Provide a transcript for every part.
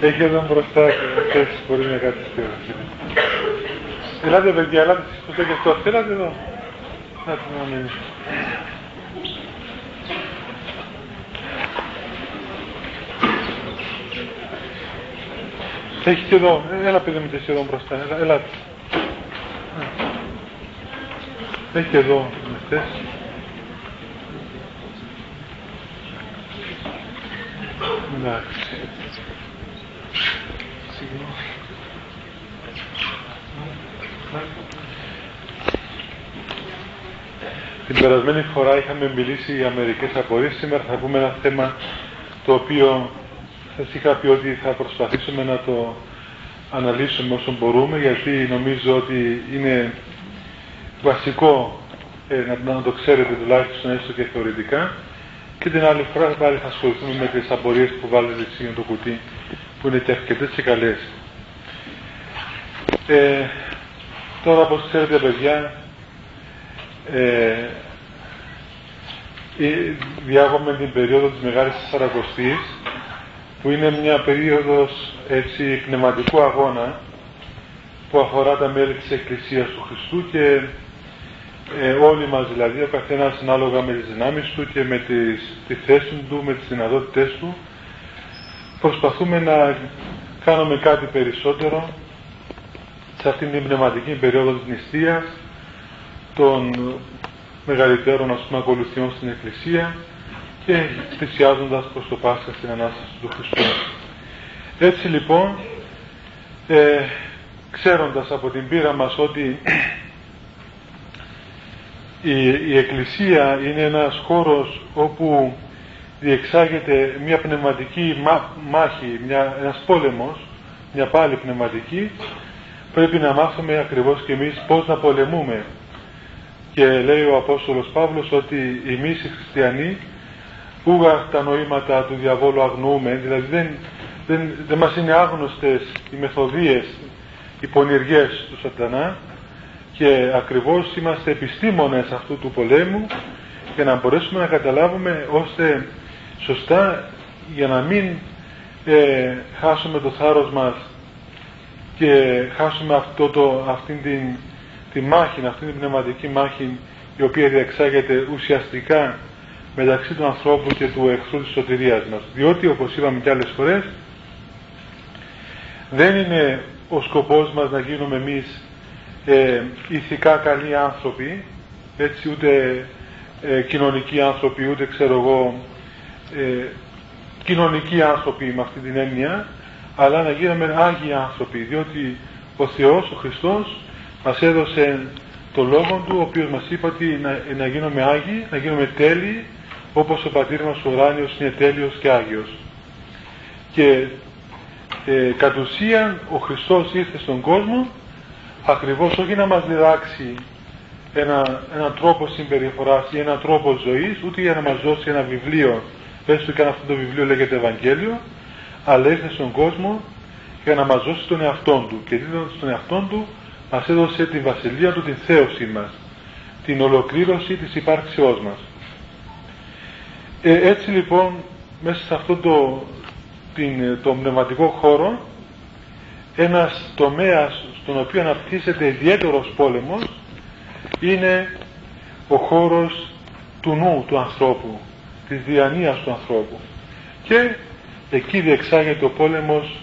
Έχει εδώ μπροστά και μπορεί να κάτι στήρωση. Ελάτε παιδιά, ελάτε στις και αυτό. Ελάτε εδώ. Να την αμήνει. Έχει και εδώ. Έλα παιδί μου και εδώ μπροστά. Έλα, ελάτε. Έχει και εδώ. Μεστές. Εντάξει. Την περασμένη φορά είχαμε μιλήσει για μερικές απορίες. Σήμερα θα πούμε ένα θέμα το οποίο σας είχα πει ότι θα προσπαθήσουμε να το αναλύσουμε όσο μπορούμε γιατί νομίζω ότι είναι βασικό ε, να, να, το ξέρετε τουλάχιστον έστω και θεωρητικά και την άλλη φορά πάλι θα ασχοληθούμε με τις απορίες που βάλετε εσύ το κουτί που είναι και αρκετές και καλές. Ε, τώρα όπως ξέρετε παιδιά ε, ε, διάγουμε την περίοδο της Μεγάλης Σαρακοστής που είναι μια περίοδος έτσι πνευματικού αγώνα που αφορά τα μέλη της Εκκλησίας του Χριστού και ε, όλοι μας δηλαδή, ο καθένας ανάλογα με τις δυνάμεις του και με τις, τη θέση του, με τις δυνατότητές του προσπαθούμε να κάνουμε κάτι περισσότερο σε αυτήν την πνευματική περίοδο της νηστείας των μεγαλύτερων ας πούμε ακολουθιών στην Εκκλησία και θυσιάζοντας προς το Πάσχα στην Ανάσταση του Χριστού. Έτσι λοιπόν, ε, ξέροντας από την πείρα μας ότι η, η Εκκλησία είναι ένας χώρος όπου διεξάγεται μια πνευματική μάχη, μια, ένας πόλεμος, μια πάλι πνευματική, πρέπει να μάθουμε ακριβώς και εμείς πώς να πολεμούμε. Και λέει ο Απόστολος Παύλος ότι εμείς οι χριστιανοί ούγα τα νοήματα του διαβόλου αγνοούμε, δηλαδή δεν, δεν, δεν μας είναι άγνωστες οι μεθοδίες, οι πονηριές του σατανά και ακριβώς είμαστε επιστήμονες αυτού του πολέμου για να μπορέσουμε να καταλάβουμε ώστε σωστά για να μην ε, χάσουμε το θάρρος μας και χάσουμε αυτό το, αυτήν την, τη μάχη, αυτήν την πνευματική μάχη η οποία διεξάγεται ουσιαστικά μεταξύ του ανθρώπου και του εχθρού της σωτηρίας μας. Διότι όπως είπαμε και άλλες φορές δεν είναι ο σκοπός μας να γίνουμε εμείς ε, ηθικά καλοί άνθρωποι έτσι ούτε ε, κοινωνικοί άνθρωποι ούτε ξέρω εγώ ε, κοινωνικοί άνθρωποι με αυτή την έννοια αλλά να γίνουμε Άγιοι άνθρωποι διότι ο Θεός, ο Χριστός μας έδωσε το λόγο Του ο οποίος μας είπε ότι να, να γίνουμε Άγιοι, να γίνουμε τέλειοι όπως ο πατήρ μας ο ουράνιος είναι τέλειος και Άγιος. Και ε, κατ' ουσίαν ο Χριστός ήρθε στον κόσμο ακριβώς όχι να μας διδάξει ένα, ένα τρόπο συμπεριφοράς ή ένα τρόπο ζωής ούτε για να μας δώσει ένα βιβλίο. Έστω και αν αυτό το βιβλίο λέγεται Ευαγγέλιο αλλά ήρθε στον κόσμο για να μας δώσει τον εαυτό του. Και δίνοντας τον εαυτό του μας έδωσε την βασιλεία του, την θέωση μας την ολοκλήρωση της υπάρξεώς μας. Ε, έτσι λοιπόν μέσα σε αυτό το, την, το πνευματικό χώρο ένας τομέας στον οποίο αναπτύσσεται ιδιαίτερος πόλεμος είναι ο χώρος του νου του ανθρώπου, της διανοίας του ανθρώπου. Και εκεί διεξάγεται ο πόλεμος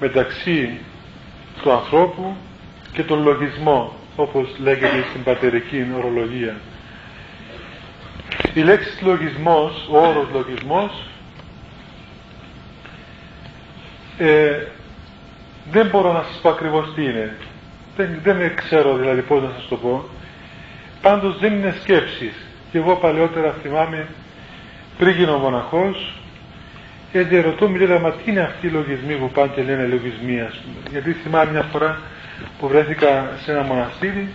μεταξύ του ανθρώπου και τον λογισμό, όπως λέγεται στην πατερική ορολογία. Η λέξη λογισμός, ο όρος λογισμός, ε, δεν μπορώ να σας πω ακριβώς τι είναι. Δεν, δεν ξέρω δηλαδή πώς να σας το πω. Πάντως δεν είναι σκέψεις. Και εγώ παλαιότερα θυμάμαι πριν γίνω μοναχός και ρωτώ μου λέγα μα τι είναι αυτοί οι λογισμοί που πάνε και λένε λογισμοί ας πούμε. Γιατί θυμάμαι μια φορά που βρέθηκα σε ένα μοναστήρι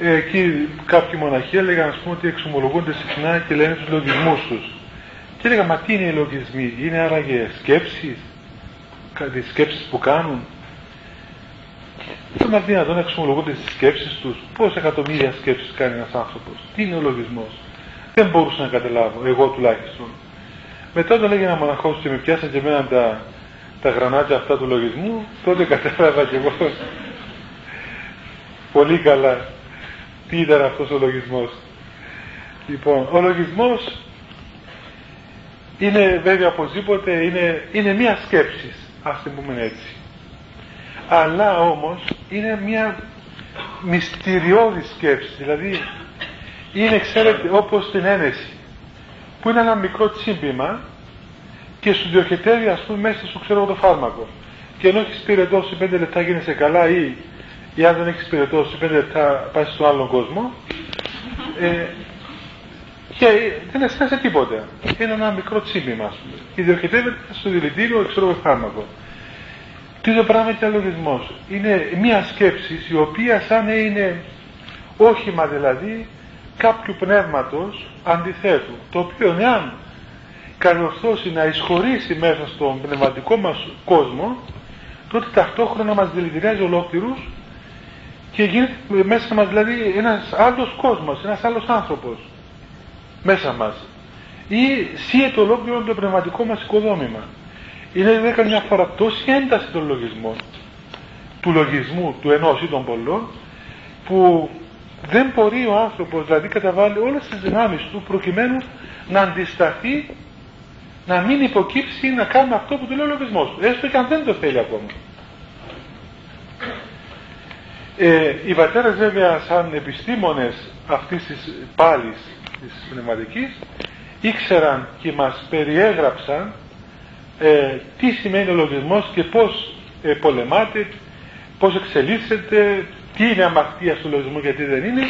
ε, εκεί κάποιοι μοναχοί έλεγαν ας πούμε ότι εξομολογούνται συχνά και λένε τους λογισμούς τους. Και έλεγα μα τι είναι οι λογισμοί, είναι άραγε σκέψεις, τις σκέψεις που κάνουν. Δεν είναι δυνατόν να εξομολογούνται στις σκέψεις τους. Πόσα εκατομμύρια σκέψεις κάνει ένας άνθρωπος. Τι είναι ο λογισμός. Δεν μπορούσα να καταλάβω, εγώ τουλάχιστον. Μετά όταν έγινε ένα μοναχός και με πιάσαν και εμένα τα, τα γρανάτια αυτά του λογισμού, τότε κατάλαβα και εγώ πολύ καλά τι ήταν αυτός ο λογισμός. Λοιπόν, ο λογισμός είναι βέβαια οπωσδήποτε είναι, είναι μία σκέψη, ας την πούμε έτσι. Αλλά όμως είναι μία μυστηριώδη σκέψη, δηλαδή είναι ξέρετε όπως την ένεση που είναι ένα μικρό τσίμπημα και σου διοχετεύει ας πούμε μέσα σου ξέρω το φάρμακο και ενώ έχεις πυρετώσει 5 λεπτά γίνεσαι καλά ή, ή αν δεν έχεις πυρετώσει 5 λεπτά πάει στον άλλον κόσμο ε, και δεν αισθάνεσαι τίποτε. Είναι ένα μικρό τσίμπημα ας πούμε και διοχετεύεται στο δηλητήριο ξέρω το φάρμακο. Τι είναι πράγμα και αλογισμός. Είναι μια σκέψη η οποία σαν είναι όχημα δηλαδή κάποιου πνεύματος αντιθέτου, το οποίο εάν κατορθώσει να εισχωρήσει μέσα στον πνευματικό μας κόσμο, τότε ταυτόχρονα μας δηλητηριάζει ολόκληρους και γίνεται μέσα μας δηλαδή ένας άλλος κόσμος, ένας άλλος άνθρωπος μέσα μας ή σύεται ολόκληρο το πνευματικό μας οικοδόμημα. Είναι δηλαδή καμιά φορά τόση ένταση των λογισμών, του λογισμού του ενός ή των πολλών, που δεν μπορεί ο άνθρωπος, δηλαδή καταβάλει όλες τις δυνάμεις του προκειμένου να αντισταθεί, να μην υποκύψει ή να κάνει αυτό που του λέει ο λογισμός του, έστω και αν δεν το θέλει ακόμα. Ε, οι πατέρες βέβαια σαν επιστήμονες αυτής της πάλης της πνευματικής ήξεραν και μας περιέγραψαν ε, τι σημαίνει ο λογισμός και πώς ε, πολεμάται, πώς εξελίσσεται, τι είναι αμαρτία στο λογισμό γιατί δεν είναι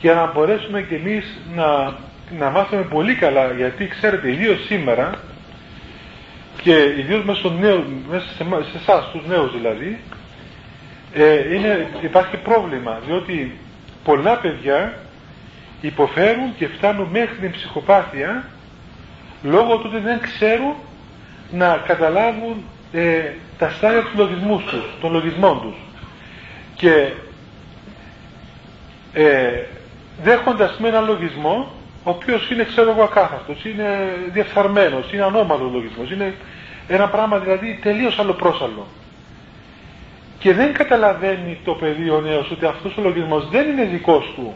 για να μπορέσουμε και εμείς να, να μάθουμε πολύ καλά γιατί ξέρετε ιδίως σήμερα και ιδίως μέσα, μέσα σε, σε εσάς τους νέους δηλαδή ε, είναι, υπάρχει πρόβλημα διότι πολλά παιδιά υποφέρουν και φτάνουν μέχρι την ψυχοπάθεια λόγω του ότι δεν ξέρουν να καταλάβουν ε, τα στάδια τους λογισμούς τους, των λογισμών τους και ε, δέχοντας με ένα λογισμό ο οποίος είναι ξέρω εγώ ακάθαρτος, είναι διεφθαρμένος, είναι ανώμαλος λογισμός, είναι ένα πράγμα δηλαδή τελείως αλλοπρόσαλλο. Και δεν καταλαβαίνει το παιδί ο νέος ότι αυτός ο λογισμός δεν είναι δικός του,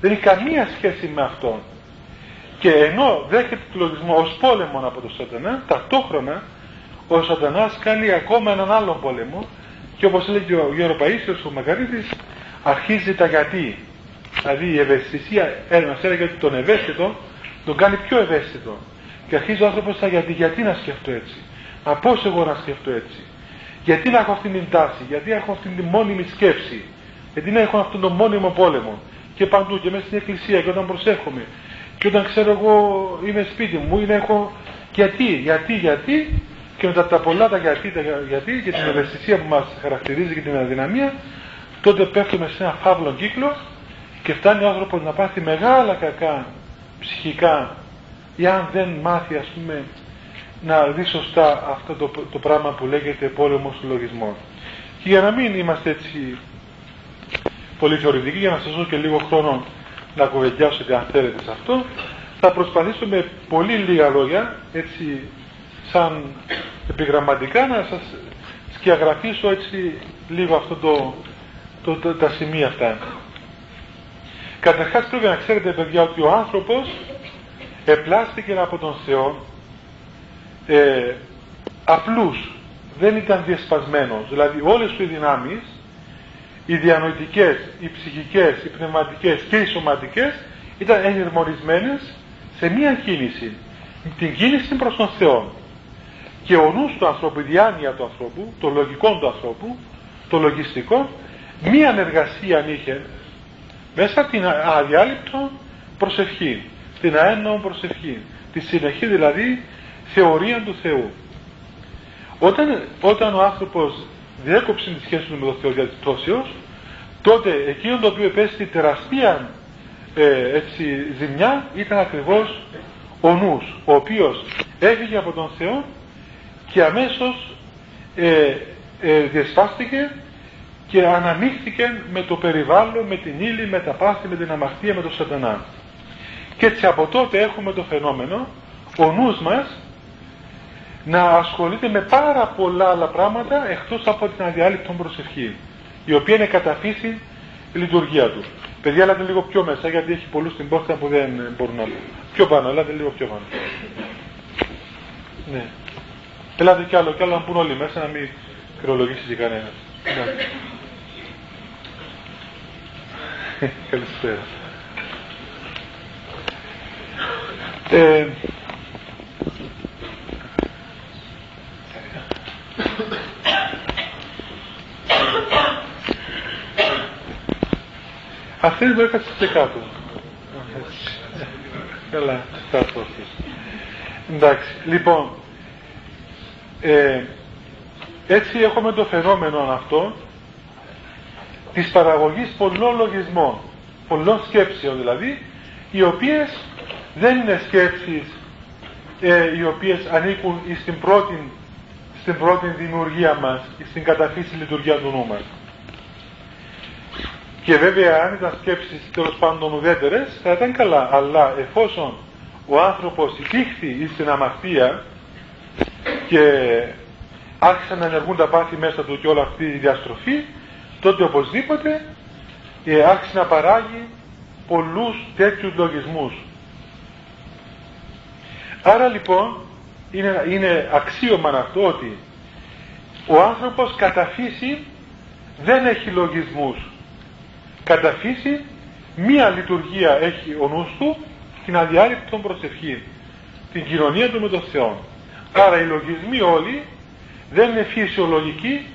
δεν έχει καμία σχέση με αυτόν. Και ενώ δέχεται το λογισμό ως πόλεμο από τον σατανά, ταυτόχρονα ο σατανάς κάνει ακόμα έναν άλλο πόλεμο και όπως λέει και ο Γιώργος Παΐσιος, ο Μακαρίτης, αρχίζει τα γιατί. Δηλαδή η ευαισθησία, ένα έλεγε ότι τον ευαίσθητο τον κάνει πιο ευαίσθητο. Και αρχίζει ο άνθρωπος τα γιατί, γιατί να σκεφτώ έτσι; Μα πώς εγώ να σκεφτώ έτσι; Γιατί να έχω αυτή την τάση, γιατί έχω αυτή την μόνιμη σκέψη; Γιατί να έχω αυτόν τον μόνιμο πόλεμο; Και παντού και μέσα στην εκκλησία και όταν προσέχομαι. Και όταν ξέρω εγώ είμαι σπίτι μου ή έχω γιατί, γιατί, γιατί και μετά τα πολλά τα γιατί, τα γιατί και την ευαισθησία που μας χαρακτηρίζει και την αδυναμία τότε πέφτουμε σε ένα φαύλο κύκλο και φτάνει ο άνθρωπος να πάθει μεγάλα κακά ψυχικά ή αν δεν μάθει ας πούμε να δει σωστά αυτό το, το πράγμα που λέγεται πόλεμος του λογισμού. Και για να μην είμαστε έτσι πολύ θεωρητικοί, για να σας δώσω και λίγο χρόνο να κουβεντιάσετε αν θέλετε σε αυτό, θα προσπαθήσω με πολύ λίγα λόγια, έτσι σαν επιγραμματικά, να σας σκιαγραφίσω έτσι λίγο αυτό το, το, τα σημεία αυτά. Καταρχάς πρέπει να ξέρετε παιδιά ότι ο άνθρωπος επλάστηκε από τον Θεό ε, απλούς, δεν ήταν διασπασμένος. Δηλαδή όλες του οι δυνάμεις, οι διανοητικές, οι ψυχικές, οι πνευματικές και οι σωματικές ήταν ενερμονισμένες σε μία κίνηση. Την κίνηση προς τον Θεό. Και ο νους του ανθρώπου, η διάνοια του ανθρώπου, το λογικό του ανθρώπου, το λογιστικό, μία εργασία είχε μέσα την αδιάλειπτο προσευχή, την αέννο προσευχή, τη συνεχή δηλαδή θεωρία του Θεού. Όταν, όταν ο άνθρωπος διέκοψε τη σχέση του με τον Θεό για τότε εκείνο το οποίο επέστη τεραστία ε, έτσι, ζημιά ήταν ακριβώς ο νους, ο οποίος έφυγε από τον Θεό και αμέσως ε, ε, διασπάστηκε και αναμίχθηκε με το περιβάλλον, με την ύλη, με τα πάθη, με την αμαρτία, με τον σατανά. Και έτσι από τότε έχουμε το φαινόμενο ο νους μας να ασχολείται με πάρα πολλά άλλα πράγματα εκτός από την αδιάλειπτον προσευχή η οποία είναι κατά φύση η λειτουργία του. Παιδιά, έλατε λίγο πιο μέσα γιατί έχει πολλούς στην πόρτα που δεν μπορούν να μπουν. Πιο πάνω, έλατε λίγο πιο πάνω. Ναι. Ελάτε κι άλλο, κι άλλο να μπουν όλοι μέσα να μην χρεολογήσει κανένας. Ναι. Καλησπέρα. Ε, Αυτή εδώ έκατσε και κάτω. Καλά, κάτω Εντάξει, λοιπόν, ε, έτσι έχουμε το φαινόμενο αυτό της παραγωγής πολλών λογισμών, πολλών σκέψεων δηλαδή, οι οποίες δεν είναι σκέψεις ε, οι οποίες ανήκουν στην πρώτη, στην πρώτη δημιουργία μας, στην καταφύση λειτουργία του νου μας. Και βέβαια αν ήταν σκέψεις τέλος πάντων ουδέτερες θα ήταν καλά, αλλά εφόσον ο άνθρωπος υπήχθη στην αμαρτία και άρχισαν να ενεργούν τα πάθη μέσα του και όλη αυτή η διαστροφή, τότε οπωσδήποτε ε, άρχισε να παράγει πολλούς τέτοιους λογισμούς. Άρα λοιπόν είναι, είναι αξίωμα αυτό ότι ο άνθρωπος κατά φύση δεν έχει λογισμούς. Κατά φύση μία λειτουργία έχει ο νους του την αδιάρρηπτη των προσευχή, την κοινωνία του με τον Θεό. Άρα οι λογισμοί όλοι δεν είναι φυσιολογικοί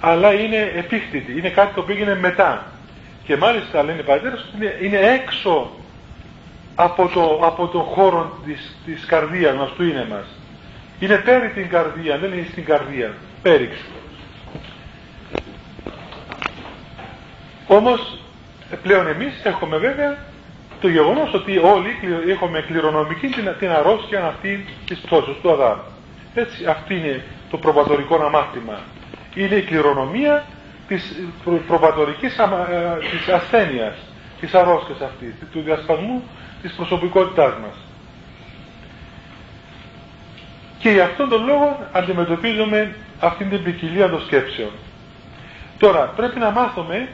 αλλά είναι επίκτητοι, είναι κάτι το οποίο είναι μετά. Και μάλιστα λένε οι πατέρες ότι είναι, είναι έξω από το, από το χώρο της, της καρδίας μας, του είναι μας. Είναι πέρι την καρδία, δεν είναι στην καρδία. Πέριξ. Όμως πλέον εμείς έχουμε βέβαια το γεγονός ότι όλοι έχουμε κληρονομική την, την αρρώστια αυτή της πτώσης του Αδάμ. Έτσι, αυτή είναι το προπατορικό αμάρτημα. Είναι η κληρονομία της προπατορικής α, της ασθένειας, της αρρώστιας αυτής, του διασπασμού της προσωπικότητάς μας. Και για αυτόν τον λόγο αντιμετωπίζουμε αυτήν την ποικιλία των σκέψεων. Τώρα πρέπει να μάθουμε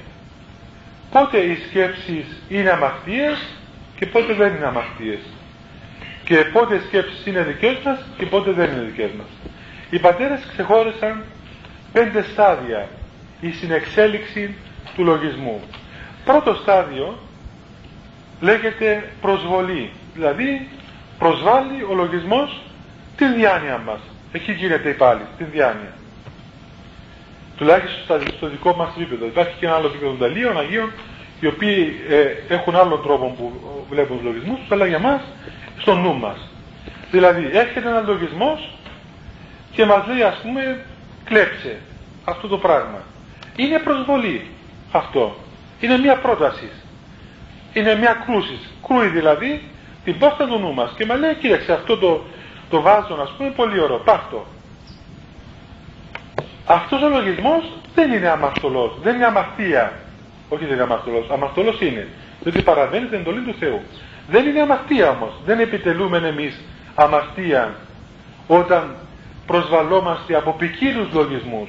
πότε οι σκέψεις είναι αμαρτίες και πότε δεν είναι αμαρτίες. Και πότε οι σκέψεις είναι δικές μας και πότε δεν είναι δικές μας. Οι πατέρες ξεχώρισαν πέντε στάδια η συνεξέλιξη του λογισμού. Πρώτο στάδιο λέγεται προσβολή. Δηλαδή προσβάλλει ο λογισμός την διάνοια μας. Εκεί γίνεται πάλι, την διάνοια. Τουλάχιστον στο δικό μας επίπεδο. Υπάρχει και ένα άλλο επίπεδο των Ταλίων, Αγίων, οι οποίοι ε, έχουν άλλον τρόπο που βλέπουν τους λογισμούς, αλλά για μας στο νου μας. Δηλαδή έρχεται ένας λογισμός και μας λέει ας πούμε κλέψε αυτό το πράγμα. Είναι προσβολή αυτό. Είναι μια πρόταση είναι μια κρούση. Κρούει δηλαδή την πόρτα του νου μας και με λέει κοίταξε αυτό το, το βάζω να πούμε πολύ ωραίο, πάρτο. Αυτός ο λογισμός δεν είναι αμαρτωλός, δεν είναι αμαρτία. Όχι δεν είναι αμαρτωλός, αμαρτωλός είναι. Διότι παραβαίνει την εντολή του Θεού. Δεν είναι αμαρτία όμως, δεν επιτελούμε εμείς αμαρτία όταν προσβαλόμαστε από ποικίλους λογισμούς.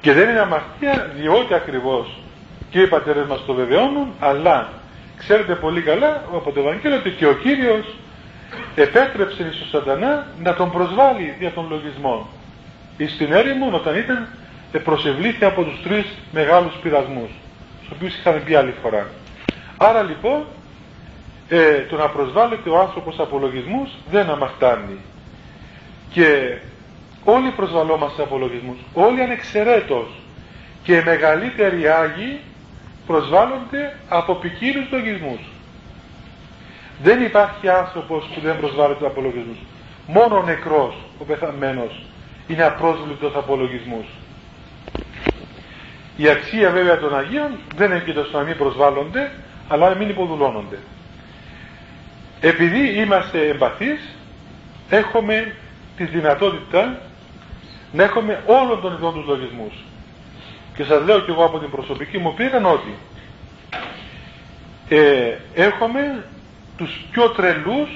Και δεν είναι αμαρτία διότι ακριβώς και οι πατέρες μας το βεβαιώνουν, αλλά ξέρετε πολύ καλά από το Ευαγγέλιο ότι και ο Κύριος επέτρεψε στον σατανά να τον προσβάλλει δια των λογισμών. Στην έρημο όταν ήταν προσευλήθη από τους τρεις μεγάλους πειρασμούς, στους οποίους είχαμε πει άλλη φορά. Άρα λοιπόν ε, το να προσβάλλεται ο άνθρωπος από λογισμούς δεν αμαρτάνει. Και όλοι προσβαλόμαστε από λογισμούς, όλοι ανεξαιρέτως και οι μεγαλύτεροι Άγιοι προσβάλλονται από ποικίλους λογισμούς. Δεν υπάρχει άνθρωπος που δεν προσβάλλεται από λογισμούς. Μόνο ο νεκρός, ο πεθαμένος, είναι απρόσβλητος από λογισμούς. Η αξία βέβαια των Αγίων δεν είναι και το να μην προσβάλλονται, αλλά να μην υποδουλώνονται. Επειδή είμαστε εμπαθείς, έχουμε τη δυνατότητα να έχουμε όλων των ειδών τους λογισμούς. Και σας λέω και εγώ από την προσωπική μου πείρα ότι ε, έχουμε τους πιο τρελούς,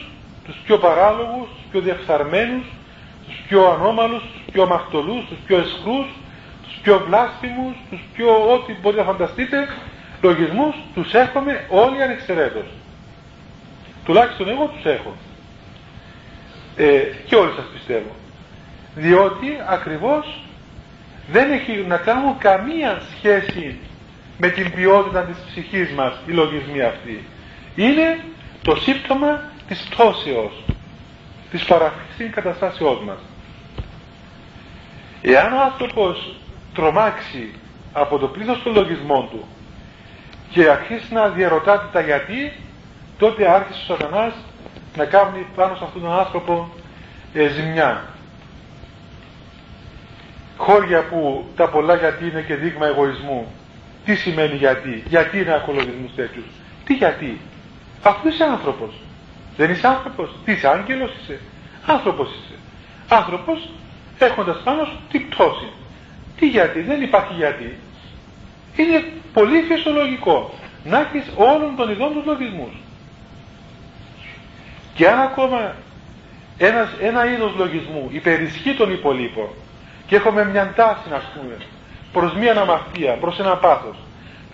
τους πιο παράλογους, τους πιο διεφθαρμένους, τους πιο ανώμαλους, τους πιο αμαχτωλούς, τους πιο εσχρούς, τους πιο βλάσφημους, τους πιο ό,τι μπορείτε να φανταστείτε, λογισμούς τους έχουμε όλοι ανεξαιρέτως. Τουλάχιστον εγώ τους έχω. Ε, και όλοι σας πιστεύω. Διότι ακριβώς δεν έχει να κάνουν καμία σχέση με την ποιότητα της ψυχής μας οι λογισμοί αυτοί. Είναι το σύμπτωμα της πτώσεως, της παραφύσης καταστάσεώς μας. Εάν ο άνθρωπος τρομάξει από το πλήθος των λογισμών του και αρχίσει να διαρωτάται τα γιατί, τότε άρχισε ο σατανάς να κάνει πάνω σε αυτόν τον άνθρωπο ε, ζημιά. Χώρια που τα πολλά γιατί είναι και δείγμα εγωισμού. Τι σημαίνει γιατί, γιατί είναι ακολογισμούς τέτοιους; Τι γιατί, αφού είσαι άνθρωπος. Δεν είσαι άνθρωπος, τι είσαι άγγελος είσαι. Άνθρωπος είσαι. Άνθρωπος έχοντας πάνω σου την πτώση. Τι γιατί, δεν υπάρχει γιατί. Είναι πολύ φυσιολογικό να έχεις όλων των ειδών τους λογισμούς. Και αν ακόμα ένας, ένα είδος λογισμού υπερισχύει τον υπολείπων και έχουμε μια τάση να πούμε προς μια αναμαρτία, προς ένα πάθος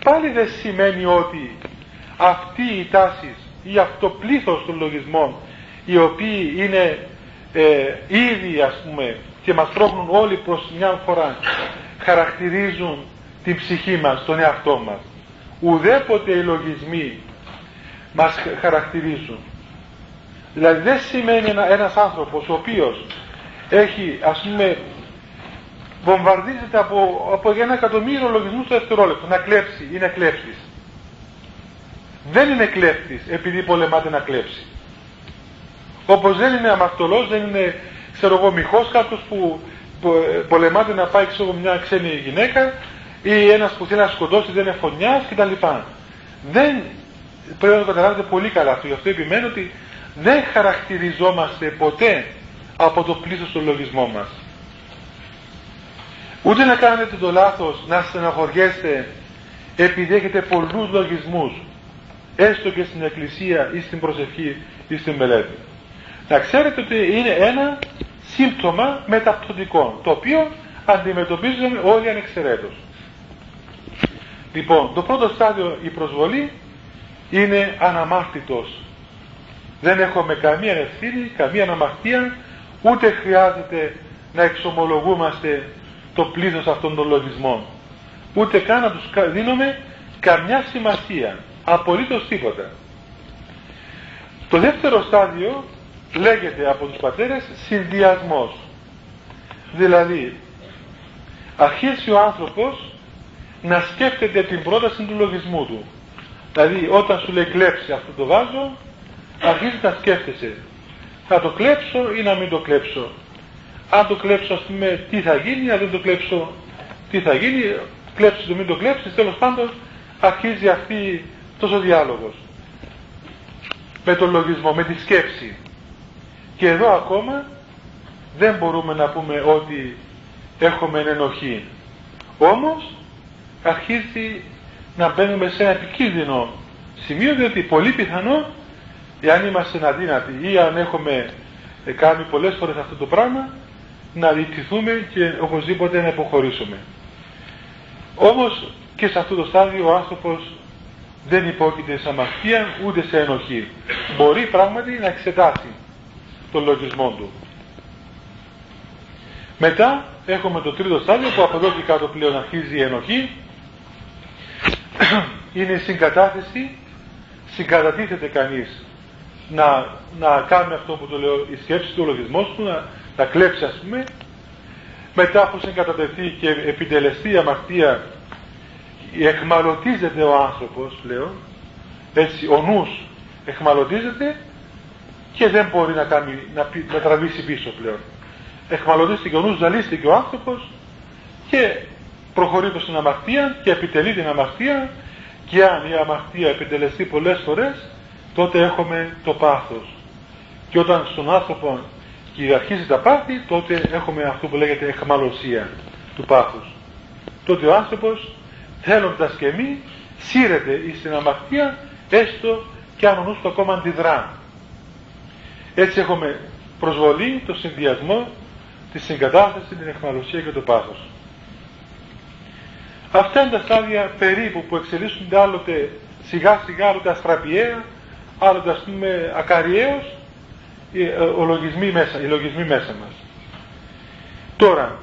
πάλι δεν σημαίνει ότι αυτή η τάση ή αυτό πλήθος των λογισμών οι οποίοι είναι ε, ήδη ας πούμε και μας πρόχνουν όλοι προς μια φορά χαρακτηρίζουν την ψυχή μας, τον εαυτό μας. Ουδέποτε οι λογισμοί μας χαρακτηρίζουν. Δηλαδή δεν σημαίνει ένα, ένας άνθρωπος ο οποίος έχει ας πούμε βομβαρδίζεται από, από ένα εκατομμύριο λογισμούς στο δευτερόλεπτο να κλέψει ή να κλέψεις. Δεν είναι κλέφτης επειδή πολεμάται να κλέψει. Όπως δεν είναι αμαρτωλός, δεν είναι ξέρω εγώ μυχός κάποιος που πολεμάται να πάει ξέρω μια ξένη γυναίκα ή ένας που θέλει να σκοτώσει δεν είναι φωνιάς κτλ. Δεν πρέπει να το καταλάβετε πολύ καλά αυτό. Γι' αυτό επιμένω ότι δεν χαρακτηριζόμαστε ποτέ από το πλήθος των λογισμών μας. Ούτε να κάνετε το λάθος να στεναχωριέστε επειδή έχετε πολλούς λογισμούς έστω και στην εκκλησία ή στην προσευχή ή στην μελέτη. Να ξέρετε ότι είναι ένα σύμπτωμα μεταπτωτικό το οποίο αντιμετωπίζουμε όλοι ανεξαιρέτως. Λοιπόν, το πρώτο στάδιο η προσβολή είναι αναμάρτητος. Δεν έχουμε καμία ευθύνη, καμία αναμαρτία, ούτε χρειάζεται να εξομολογούμαστε το πλήθος αυτών των λογισμών. Ούτε καν να τους δίνουμε καμιά σημασία. Απολύτως τίποτα. Το δεύτερο στάδιο λέγεται από τους πατέρες συνδυασμός. Δηλαδή, αρχίσει ο άνθρωπος να σκέφτεται την πρόταση του λογισμού του. Δηλαδή, όταν σου λέει κλέψει αυτό το βάζο, αρχίζει να σκέφτεσαι. Θα το κλέψω ή να μην το κλέψω; Αν το κλέψω, ας πούμε, τι θα γίνει, αν δεν το κλέψω, τι θα γίνει, κλέψεις το μην το κλέψεις, τέλος πάντων αρχίζει αυτή τόσο διάλογος. Με τον λογισμό, με τη σκέψη. Και εδώ ακόμα δεν μπορούμε να πούμε ότι έχουμε ενοχή. Όμως αρχίζει να μπαίνουμε σε ένα επικίνδυνο σημείο διότι πολύ πιθανό εάν είμαστε αδύνατοι ή αν έχουμε κάνει πολλές φορές αυτό το πράγμα να διοικηθούμε και οπωσδήποτε να υποχωρήσουμε. Όμως και σε αυτό το στάδιο ο άνθρωπος δεν υπόκειται σε αμαρτία ούτε σε ενοχή. Μπορεί πράγματι να εξετάσει τον λογισμό του. Μετά έχουμε το τρίτο στάδιο που από εδώ και κάτω πλέον αρχίζει η ενοχή. Είναι η συγκατάθεση. Συγκατατίθεται κανείς να, να κάνει αυτό που το λέω η σκέψη του, ο λογισμός του, να, να κλέψει ας πούμε. Μετά που συγκατατεθεί και επιτελεστεί η αμαρτία εχμαλωτίζεται ο άνθρωπος πλέον, έτσι ο νους εχμαλωτίζεται και δεν μπορεί να, κάνει, να, να τραβήσει πίσω πλέον. Εχμαλωτίστηκε ο νους, ζαλίστηκε ο άνθρωπος και προχωρεί προς την αμαρτία και επιτελεί την αμαρτία και αν η αμαρτία επιτελεστεί πολλές φορές τότε έχουμε το πάθος. Και όταν στον άνθρωπο κυριαρχήσει τα πάθη τότε έχουμε αυτό που λέγεται εχμαλωσία του πάθους. Τότε ο άνθρωπος θέλοντας και μη σύρεται στην αμαρτία έστω και αν ο νους του ακόμα αντιδρά. Έτσι έχουμε προσβολή, το συνδυασμό, τη συγκατάσταση, την εχμαλωσία και το πάθος. Αυτά είναι τα στάδια περίπου που εξελίσσονται άλλοτε σιγά σιγά, άλλοτε αστραπιαία, άλλοτε ας πούμε ακαριαίως, οι, ε, λογισμοί μέσα, οι λογισμοί μέσα μας. Τώρα,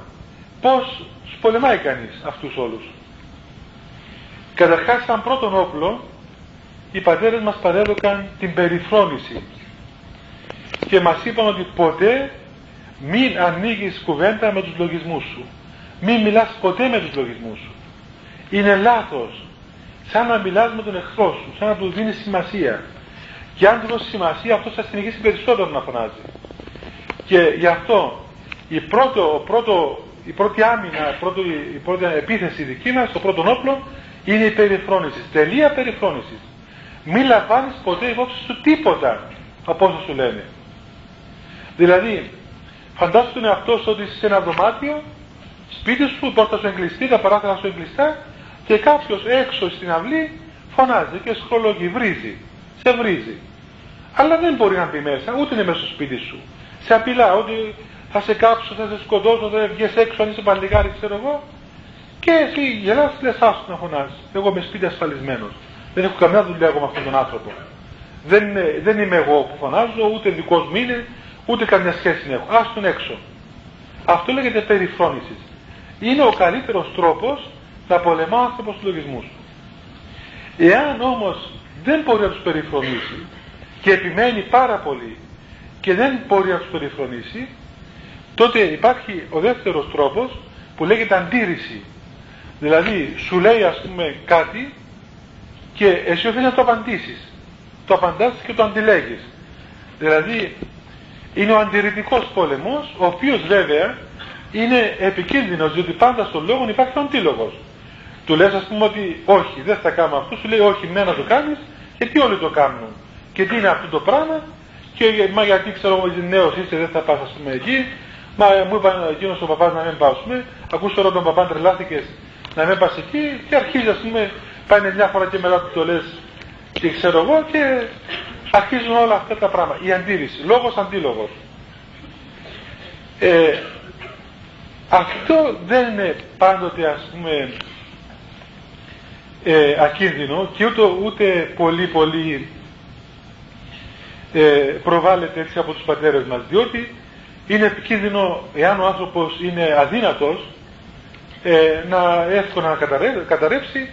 πώς πολεμάει κανείς αυτούς όλους; Καταρχάς, σαν πρώτον όπλο, οι πατέρες μας παρέδωκαν την περιφρόνηση και μας είπαν ότι ποτέ μην ανοίγεις κουβέντα με τους λογισμούς σου. Μην μιλάς ποτέ με τους λογισμούς σου. Είναι λάθος. Σαν να μιλάς με τον εχθρό σου, σαν να του δίνεις σημασία. Και αν του δώσεις σημασία, αυτό θα συνεχίσει περισσότερο να φωνάζει. Και γι' αυτό η, πρώτο, πρώτο, η πρώτη άμυνα, η πρώτη, η πρώτη επίθεση δική μας, το πρώτο όπλο, είναι η περιφρόνησης. Τελεία περιφρόνησης. Μην λαμβάνεις ποτέ υπόψη σου τίποτα από όσο σου λένε. Δηλαδή, φαντάσου τον εαυτό σου ότι είσαι σε ένα δωμάτιο, σπίτι σου, η πόρτα σου εγκλειστή, τα παράθυρα σου εγκλειστά και κάποιος έξω στην αυλή φωνάζει και σχολόγει, βρίζει, σε βρίζει. Αλλά δεν μπορεί να μπει μέσα, ούτε είναι μέσα στο σπίτι σου. Σε απειλά ότι θα σε κάψω, θα σε σκοτώσω, θα βγεις έξω αν είσαι παλιγάρι, ξέρω εγώ. Και εσύ γελάς, λες άσου να φωνάζεις. Εγώ είμαι σπίτι ασφαλισμένος. Δεν έχω καμιά δουλειά εγώ με αυτόν τον άνθρωπο. Δεν, δεν είμαι εγώ που φωνάζω, ούτε δικός μου είναι, ούτε καμιά σχέση έχω. Α τον έξω. Αυτό λέγεται περιφρόνησης. Είναι ο καλύτερος τρόπος να πολεμά ο άνθρωπος του λογισμούς σου. Εάν όμως δεν μπορεί να τους περιφρονήσει και επιμένει πάρα πολύ και δεν μπορεί να τους περιφρονήσει, τότε υπάρχει ο δεύτερος τρόπος που λέγεται αντίρρηση. Δηλαδή σου λέει ας πούμε κάτι και εσύ οφείλει να το απαντήσεις. Το απαντάς και το αντιλέγεις. Δηλαδή είναι ο αντιρρητικός πόλεμος, ο οποίος βέβαια είναι επικίνδυνος, διότι πάντα στον λόγο υπάρχει ο αντίλογος. Του λες ας πούμε ότι όχι, δεν θα κάνω αυτό, σου λέει όχι, ναι να το κάνεις, και τι όλοι το κάνουν. Και τι είναι αυτό το πράγμα, και μα γιατί ξέρω εγώ νέος είσαι, δεν θα πας ας πούμε εκεί, Μα μου είπαν εκείνος ο παπάς να μην πάσουμε. Ακούσε τώρα τον παπά τρελάθηκες να μην πας εκεί και αρχίζει ας πούμε, πάνε μια φορά και μετά του το λες και ξέρω εγώ και αρχίζουν όλα αυτά τα πράγματα. Η αντίρρηση, λόγος αντίλογος. Ε, αυτό δεν είναι πάντοτε ας πούμε ε, ακίνδυνο και ούτε, ούτε πολύ πολύ ε, προβάλλεται έτσι από τους πατέρες μας διότι είναι επικίνδυνο εάν ο άνθρωπος είναι αδύνατος ε, να εύκολα να καταρρεύσει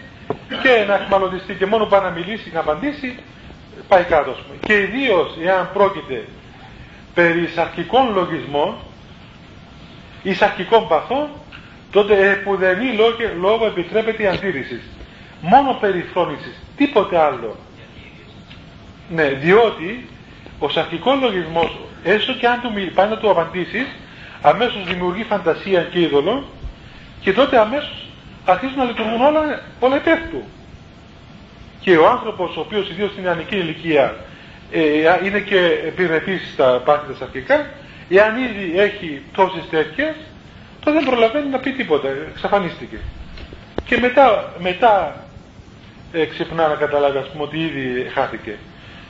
και να εχμαλωτιστεί και μόνο πάει να μιλήσει, να απαντήσει πάει κάτω πούμε. και ιδίως εάν πρόκειται περί σαρκικών λογισμών ή σαρκικών παθών τότε επουδενή λόγο, λόγο επιτρέπεται η αντίρρηση μόνο περιφρόνησης τίποτε άλλο ναι διότι ο σαρκικός λογισμός έστω και αν του πάει να του απαντήσεις, αμέσως δημιουργεί φαντασία και είδωλο και τότε αμέσως αρχίζουν να λειτουργούν όλα, όλα υπέρ του. Και ο άνθρωπος ο οποίος ιδίως στην νεανική ηλικία ε, είναι και επιρρεπής στα πάθη τα αρχικά, εάν ήδη έχει τόσες τέτοιες, τότε δεν προλαβαίνει να πει τίποτα, εξαφανίστηκε. Και μετά, μετά ε, ξυπνά να καταλάβει ας πούμε ότι ήδη χάθηκε.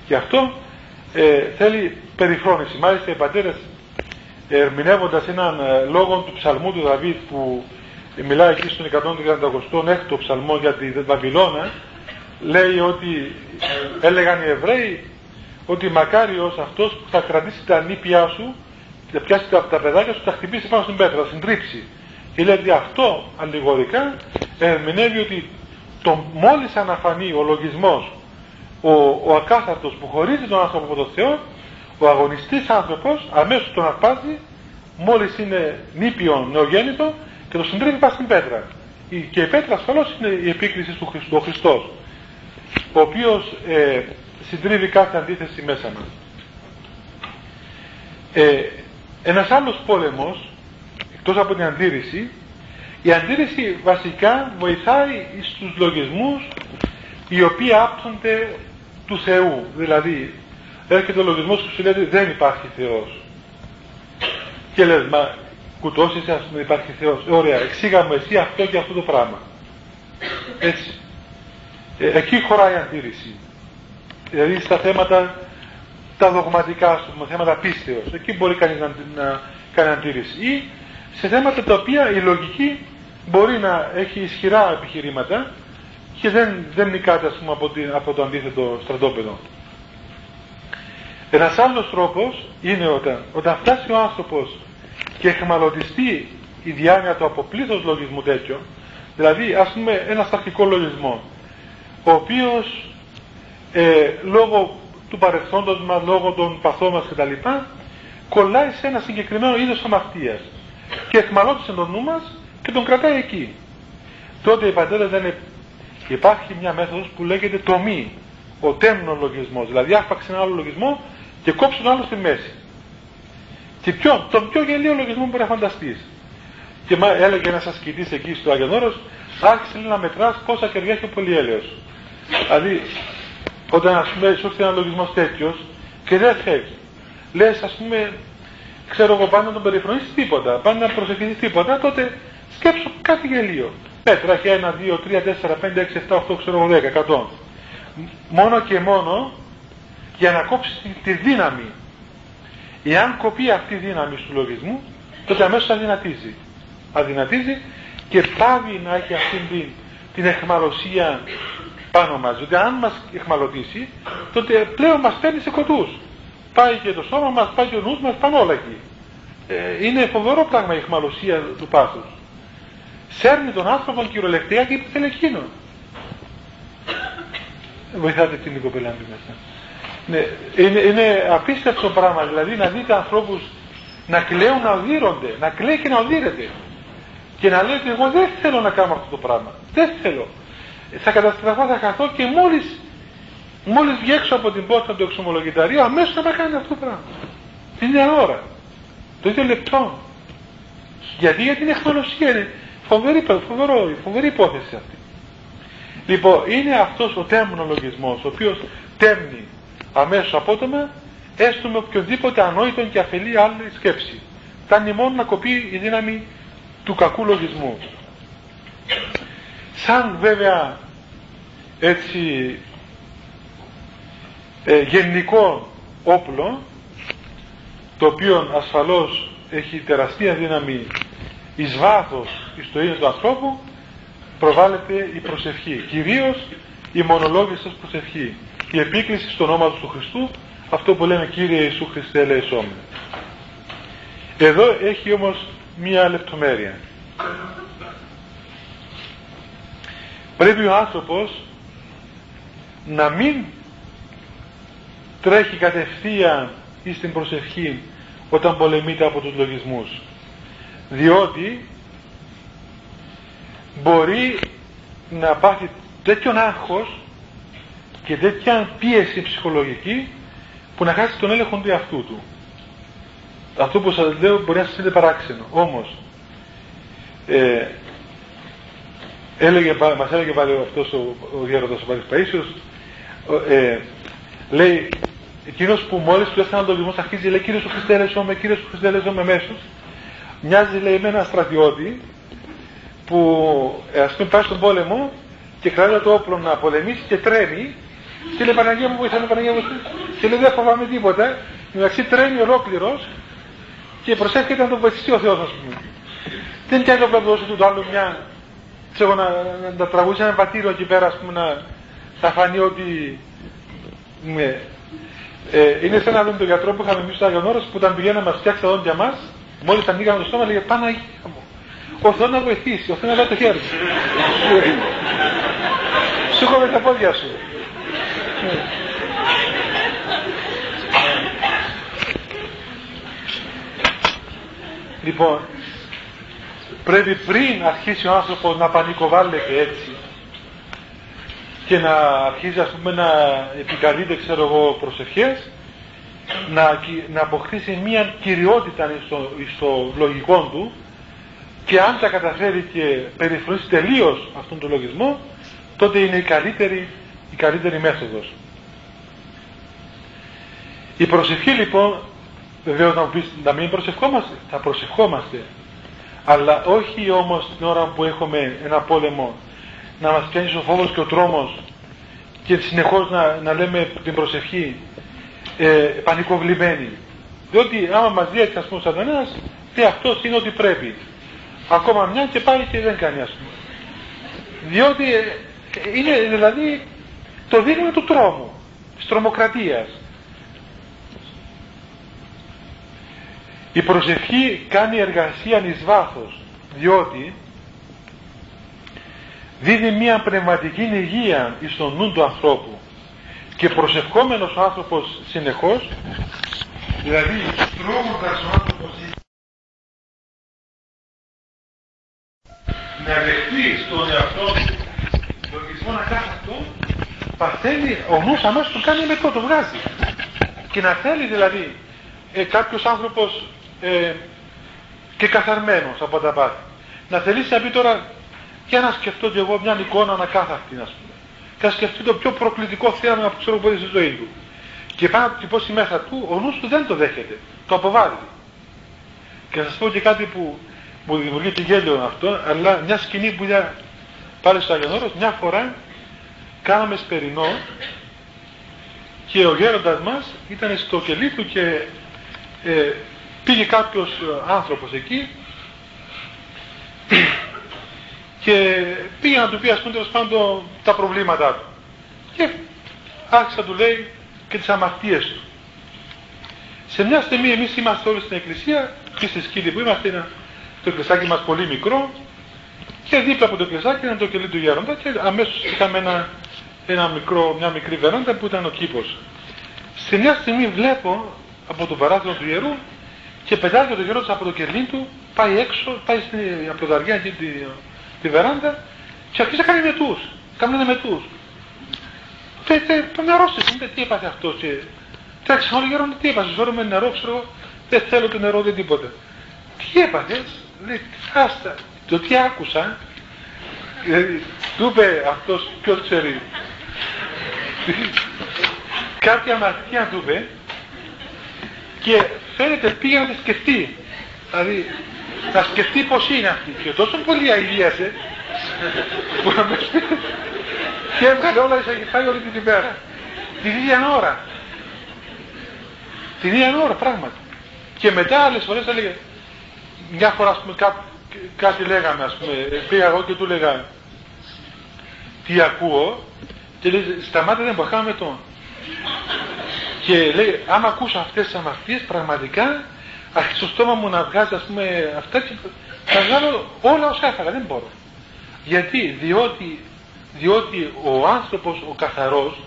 Και αυτό ε, θέλει περιφρόνηση. Μάλιστα οι πατέρες ερμηνεύοντας έναν ε, λόγο του ψαλμού του Δαβίδ που μιλάει εκεί στον 136ο ψαλμό για τη Βαβυλώνα. Λέει ότι έλεγαν οι Εβραίοι ότι μακάριος αυτός που θα κρατήσει τα νήπια σου θα πιάσει τα, τα παιδάκια σου θα χτυπήσει πάνω στην πέτρα, θα συντρίψει. Και λέει ότι αυτό αλληγορικά ερμηνεύει ότι το, μόλις αναφανεί ο λογισμός ο, ο ακάθαρτος που χωρίζει τον άνθρωπο από τον Θεό, ο αγωνιστής άνθρωπος αμέσως τον αρπάζει μόλις είναι νήπιο νεογέννητο και το συντρίβει πάει στην πέτρα. Και η πέτρα ασφαλώς είναι η επίκριση του Χριστού, ο Χριστός, ο οποίος ε, συντρίβει κάθε αντίθεση μέσα μας. Ε, ένας άλλος πόλεμος, εκτός από την αντίρρηση, η αντίρρηση βασικά βοηθάει στους λογισμούς οι οποίοι άπτονται του Θεού. Δηλαδή, έρχεται ο λογισμός που σου λέει δεν υπάρχει Θεός. Και λες, μα κουτώσεις, ας πούμε, υπάρχει Θεός. Ε, ωραία, εξήγα μου εσύ αυτό και αυτό το πράγμα. Έτσι. Ε, εκεί χωράει αντίρρηση. Δηλαδή στα θέματα τα δογματικά, πούμε, θέματα πίστεως, εκεί μπορεί κανείς να, να κάνει αντίρρηση. Ή σε θέματα τα οποία η λογική μπορεί να έχει ισχυρά επιχειρήματα και δεν, δεν νικάται ας πούμε, από, την, από το αντίθετο στρατόπεδο. Ένας άλλος τρόπος είναι όταν, όταν φτάσει ο άνθρωπος και εχμαλωτιστεί η διάνοια του από πλήθος λογισμού τέτοιο, δηλαδή ας πούμε ένας σταρχικό λογισμός, ο οποίος ε, λόγω του παρελθόντος μας, λόγω των παθών μας κτλ. κολλάει σε ένα συγκεκριμένο είδος αμαρτίας και εχμαλώτησε τον νου μας και τον κρατάει εκεί. Τότε οι πατέρες δεν υπάρχει μια μέθοδος που λέγεται τομή, ο τέμνο λογισμός, δηλαδή άφαξε ένα άλλο λογισμό και κόψει τον άλλο στη μέση. Και ποιο, τον πιο γελίο λογισμό που μπορεί να φανταστείς. Και έλεγε ένας ασκητής εκεί στο Αγιονόρος, άρχισε να μετράς πόσα κεριά έχει ο πολυέλαιος. Δηλαδή, όταν ας πούμε σου έρθει ένα λογισμός τέτοιος και δεν θέλει, λες ας πούμε, ξέρω εγώ πάνω να τον περιφρονήσεις τίποτα, πάνω να προσευχηθείς τίποτα, τότε σκέψου κάτι γελίο. Πέτρα έχει 1, 2, 3, 4, 5, 6, 7, 8, ξέρω εγώ 10, 100. Μόνο και μόνο για να κόψεις τη δύναμη. Εάν κοπεί αυτή η δύναμη του λογισμού, τότε αμέσως αδυνατίζει. Αδυνατίζει και πάβει να έχει αυτή την, την εχμαλωσία πάνω μας. Διότι αν μας εχμαλωτήσει, τότε πλέον μας παίρνει σε κοντούς. Πάει και το σώμα μας, πάει και ο νους μας, πάνε όλα εκεί. Ε, είναι φοβερό πράγμα η εχμαλωσία του πάθους. Σέρνει τον άνθρωπο κυριολεκτικά και θέλει εκείνο. Βοηθάτε την οικοπελάντη μέσα. Ναι, είναι, είναι απίστευτο πράγμα, δηλαδή να δείτε ανθρώπους να κλαίουν να οδύρονται, να κλαίει και να οδύρεται. Και να λέει ότι εγώ δεν θέλω να κάνω αυτό το πράγμα. Δεν θέλω. Θα καταστραφώ, θα χαθώ και μόλις, μόλις βγει από την πόρτα του εξομολογηταρίου αμέσως θα κάνει αυτό το πράγμα. Την ίδια ώρα. Το ίδιο λεπτό. Γιατί για την εχμαλωσία είναι φοβερή, φοβερό, φοβερή υπόθεση αυτή. Λοιπόν, είναι αυτός ο τέμνο λογισμός, ο οποίος τέμνει αμέσως απότομα έστω με οποιοδήποτε ανόητο και αφελή άλλη σκέψη. Φτάνει μόνο να κοπεί η δύναμη του κακού λογισμού. Σαν βέβαια έτσι ε, γενικό όπλο το οποίο ασφαλώς έχει τεραστία δύναμη εις βάθος εις το του ανθρώπου προβάλλεται η προσευχή κυρίως η μονολόγηση προσευχή η επίκληση στο όνομα του Χριστού αυτό που λέμε Κύριε Ιησού Χριστέ ελέησόμαι εδώ έχει όμως μία λεπτομέρεια. Πρέπει ο άνθρωπος να μην τρέχει κατευθείαν ή στην προσευχή όταν πολεμείται από τους λογισμούς. Διότι μπορεί να πάθει τέτοιον άγχος και τέτοια πίεση ψυχολογική που να χάσει τον έλεγχο του εαυτού του. Αυτό που σας λέω μπορεί να σας είναι παράξενο. Όμως, ε, έλεγε, μας έλεγε πάλι αυτός ο, ο γέροντας ο Πάρης Παΐσιος, ε, λέει, εκείνος που μόλις του έφτανε τον λιγμό αρχίζει, λέει, κύριε σου Χριστέ, με κύριε σου Χριστέ, με μέσος, μοιάζει, λέει, με ένα στρατιώτη, που ε, ας πούμε πάει στον πόλεμο και κρατάει το όπλο να πολεμήσει και τρέμει και λέει Παναγία μου βοηθάνε Παναγία μου και λέει δεν φοβάμαι τίποτα μεταξύ τρέμει ολόκληρος και προσεύχεται να τον βοηθήσει ο Θεός ας πούμε δεν κάνει το δώσει του το άλλο μια ξέρω να, να, να τραγούσει ένα πατήριο εκεί πέρα ας πούμε να θα φανεί ότι ναι. ε, είναι σαν να δούμε τον γιατρό που είχαμε εμείς στο Άγιον Όρος που όταν πηγαίναμε να μας φτιάξει τα δόντια μας μόλις ανοίγαμε το στόμα λέγε Παναγία μου ο Θεός να βοηθήσει, ο Θεός να δώσει το χέρι σου. Σου με τα πόδια σου. Λοιπόν, πρέπει πριν αρχίσει ο άνθρωπος να πανικοβάλλεται έτσι και να αρχίσει ας πούμε να επικαλείται ξέρω εγώ προσευχές να, να αποκτήσει μια κυριότητα στο, στο λογικό του και αν τα καταφέρει και περιφρονήσει τελείως αυτόν τον λογισμό τότε είναι η καλύτερη, η καλύτερη μέθοδος. Η προσευχή λοιπόν βεβαίως να μου πεις να μην προσευχόμαστε θα προσευχόμαστε αλλά όχι όμως την ώρα που έχουμε ένα πόλεμο να μας πιάνει ο φόβος και ο τρόμος και συνεχώς να, να λέμε την προσευχή ε, πανικοβλημένη. Διότι άμα μας δει έτσι ας πούμε ο σατανάς, τι αυτός είναι ότι πρέπει. Ακόμα μια και πάει και δεν κάνει ας πούμε. Διότι ε, είναι δηλαδή το δείγμα του τρόμου, της τρομοκρατίας. Η προσευχή κάνει εργασία εις βάθος, διότι δίδει μια πνευματική υγεία στον νου του ανθρώπου και προσευχόμενος ο άνθρωπος συνεχώς δηλαδή τρώγοντας ο άνθρωπος να δεχτεί στον εαυτό του λογισμό να κάνει αυτό παθαίνει ο νους αμέσως του κάνει μετό, το βγάζει και να θέλει δηλαδή ε, κάποιος άνθρωπος ε, και καθαρμένος από τα πάθη να θελήσει να πει τώρα για να σκεφτώ και εγώ μια εικόνα ανακάθαρτη, ας πούμε. Και να σκεφτεί το πιο προκλητικό θέαμα που ξέρω που στη ζωή του. Και πάνω από τυπώσει μέσα του, ο νους του δεν το δέχεται. Το αποβάλλει. Και θα σας πω και κάτι που μου δημιουργεί τη γέλιο αυτό, αλλά μια σκηνή που για πάλι στο Αγιονόρος, μια φορά κάναμε σπερινό και ο γέροντας μας ήταν στο κελί του και ε, πήγε κάποιος άνθρωπος εκεί και πήγε να του πει ας πούμε τέλος πάντων τα προβλήματά του. Και άρχισε να του λέει και τις αμαρτίες του. Σε μια στιγμή εμείς είμαστε όλοι στην εκκλησία και στη σκύλη που είμαστε είναι το εκκλησάκι μας πολύ μικρό και δίπλα από το εκκλησάκι είναι το κελί του γέροντα και αμέσως είχαμε ένα, ένα μικρό, μια μικρή βεράντα που ήταν ο κήπος σε μια στιγμή βλέπω από το παράθυρο του ιερού και πετάει το γέροντα από το κελί του πάει έξω, πάει στην, από το δαριά εκεί τη βεράντα και αρχίζει να κάνει μετούς. Κάνουν μετούς. Και το νερό σου, τι έπαθε αυτός. Και... Εντάξει, όλοι γέρονται τι έπαθε. Ζόρω με νερό, ξέρω δεν θέλω το νερό, δεν τίποτα. Τι έπαθε, λέει, άστα. Το τι άκουσα, δηλαδή, του είπε αυτός, ποιος ξέρει. Κάποια αμαρτία του είπε και φαίνεται πήγε να τη σκεφτεί. Δηλαδή να σκεφτεί πως είναι αυτή. Και τόσο πολύ αηδίασε που να και έβγαλε όλα εισαγγελφάει όλη την ημέρα. Την ίδια ώρα. Την ίδια ώρα πράγματι. Και μετά άλλες φορές έλεγε μια φορά ας πούμε κά, κάτι λέγαμε ας πούμε πήγα εγώ και του λέγα τι ακούω και λέει σταμάτα δεν μπορούμε το και λέει άμα ακούσω αυτές τις αμαρτίες πραγματικά αρχίσει στο στόμα μου να βγάζει ας πούμε αυτά και θα βγάλω όλα όσα έφαγα, δεν μπορώ. Γιατί, διότι, διότι ο άνθρωπος ο καθαρός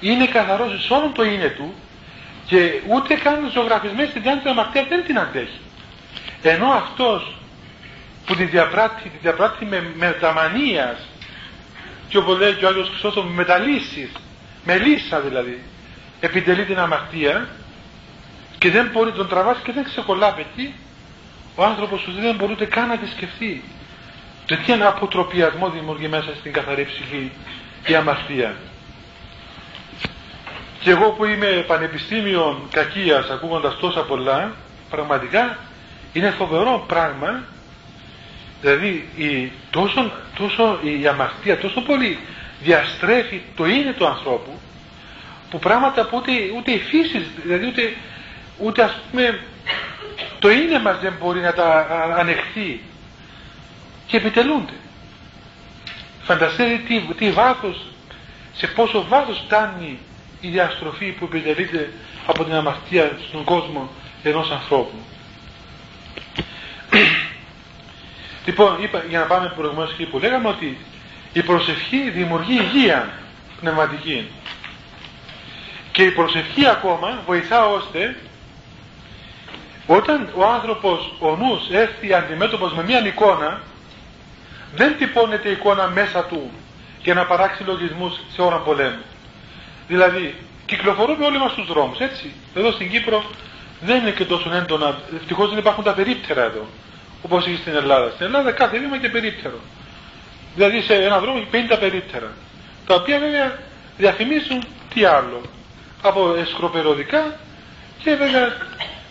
είναι καθαρός σε όλο το είναι του και ούτε καν ζωγραφισμένη στην διάνοιξη αμαρτίας δεν την αντέχει. Ενώ αυτός που τη διαπράττει, τη διαπράττει με μεταμανίας και όπως λέει και ο Άγιος Χριστός με μεταλύσεις, με λύσα δηλαδή, επιτελεί την αμαρτία και δεν μπορεί τον τραβάς και δεν ξεκολλάπει εκεί ο άνθρωπος που δεν μπορεί ούτε καν να τη σκεφτεί. Το τι ένα αποτροπιασμό δημιουργεί μέσα στην καθαρή ψυχή η αμαρτία. Και εγώ που είμαι πανεπιστήμιο κακίας ακούγοντας τόσα πολλά πραγματικά είναι φοβερό πράγμα δηλαδή η, τόσο, τόσο, η αμαρτία τόσο πολύ διαστρέφει το είναι του ανθρώπου που πράγματα που ούτε, ούτε η φύση δηλαδή ούτε ούτε ας πούμε το είναι μας δεν μπορεί να τα ανεχθεί και επιτελούνται. Φανταστείτε τι, τι βάθος σε πόσο βάθος φτάνει η διαστροφή που επιτελείται από την αμαρτία στον κόσμο ενός ανθρώπου λοιπόν είπα, για να πάμε προηγουμένως εκεί που λέγαμε ότι η προσευχή δημιουργεί υγεία πνευματική και η προσευχή ακόμα βοηθά ώστε όταν ο άνθρωπος, ο νους έρθει αντιμέτωπος με μια εικόνα δεν τυπώνεται η εικόνα μέσα του για να παράξει λογισμούς σε ώρα πολέμου. Δηλαδή κυκλοφορούμε όλοι μας στους δρόμους έτσι. Εδώ στην Κύπρο δεν είναι και τόσο έντονα, ευτυχώς δεν υπάρχουν τα περίπτερα εδώ όπως έχει στην Ελλάδα. Στην Ελλάδα κάθε βήμα και περίπτερο. Δηλαδή σε ένα δρόμο έχει 50 περίπτερα. Τα οποία βέβαια διαφημίζουν τι άλλο. Από εσκροπεριοδικά και βέβαια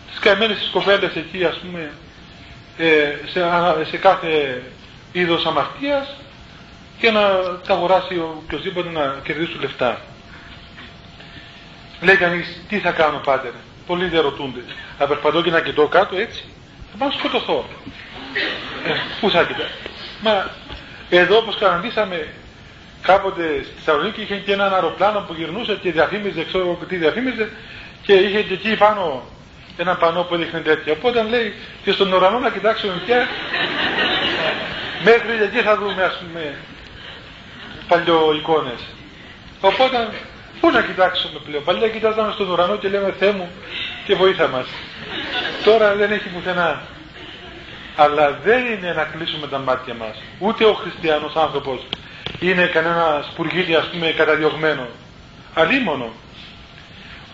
τις καημένες τις κοπέλες εκεί ας πούμε ε, σε, σε κάθε είδος αμαρτίας για να τα αγοράσει οποιοδήποτε να κερδίσει λεφτά. Λέει κανείς, τι θα κάνω πάτερ; Πολλοί δεν ρωτούνται. Θα περπατώ και να κοιτώ κάτω έτσι. Θα πάω σκοτωθώ. Ε, πού θα κοιτά. Μα εδώ όπως κανονίσαμε κάποτε στη Θεσσαλονίκη είχε και έναν αεροπλάνο που γυρνούσε και διαφήμιζε, ξέρω τι διαφήμιζε και είχε και εκεί πάνω ένα πανό που έδειχνε τέτοια. Οπότε λέει και στον ουρανό να κοιτάξουμε πια μέχρι εκεί θα δούμε ας πούμε παλιό εικόνες. Οπότε πού να κοιτάξουμε πλέον; Παλιά κοιτάζαμε στον ουρανό και λέμε Θεέ μου και βοήθα μας. Τώρα δεν έχει πουθενά. Αλλά δεν είναι να κλείσουμε τα μάτια μας. Ούτε ο χριστιανός άνθρωπος είναι κανένας σπουργίτη ας πούμε καταδιωγμένος. Αλίμονο.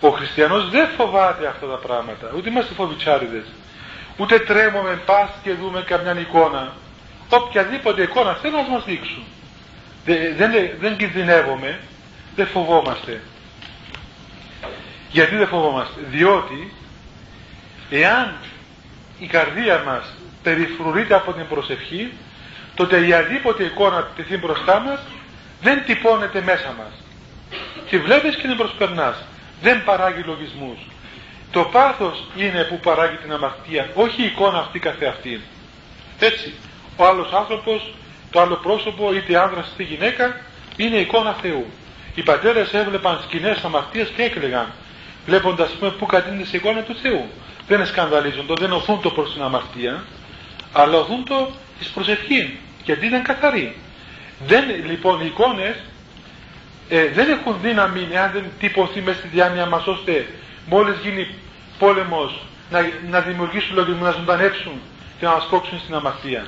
Ο χριστιανός δεν φοβάται αυτά τα πράγματα. Ούτε είμαστε φοβιτσάριδες. Ούτε τρέμουμε πας και δούμε καμιά εικόνα. Οποιαδήποτε εικόνα θέλουν να μας δείξουν. Δεν, δεν, δεν κινδυνεύουμε, δεν φοβόμαστε. Γιατί δεν φοβόμαστε; Διότι εάν η καρδία μας περιφρουρείται από την προσευχή, τότε η αδίποτε εικόνα τεθεί μπροστά μας δεν τυπώνεται μέσα μας. Τη βλέπεις και την προσπερνάς. Δεν παράγει λογισμούς. Το πάθος είναι που παράγει την αμαρτία, όχι η εικόνα αυτή καθεαυτή. Έτσι, ο άλλος άνθρωπος, το άλλο πρόσωπο, είτε άνδρας είτε γυναίκα, είναι εικόνα Θεού. Οι πατέρες έβλεπαν σκηνές αμαρτίας και έκλαιγαν, βλέποντας πούμε, που κατείνεται σε εικόνα του Θεού. Δεν σκανδαλίζονται, δεν οθούν το προς την αμαρτία, αλλά οθούν το της προσευχή, γιατί ήταν καθαρή. Δεν, λοιπόν, οι εικόνες ε, δεν έχουν δύναμη εάν δεν τυπωθεί μέσα στη διάνοια μας ώστε μόλις γίνει πόλεμος να, να δημιουργήσουν λογισμούς, να ζωντανέψουν και να μας κόξουν στην αμαρτία.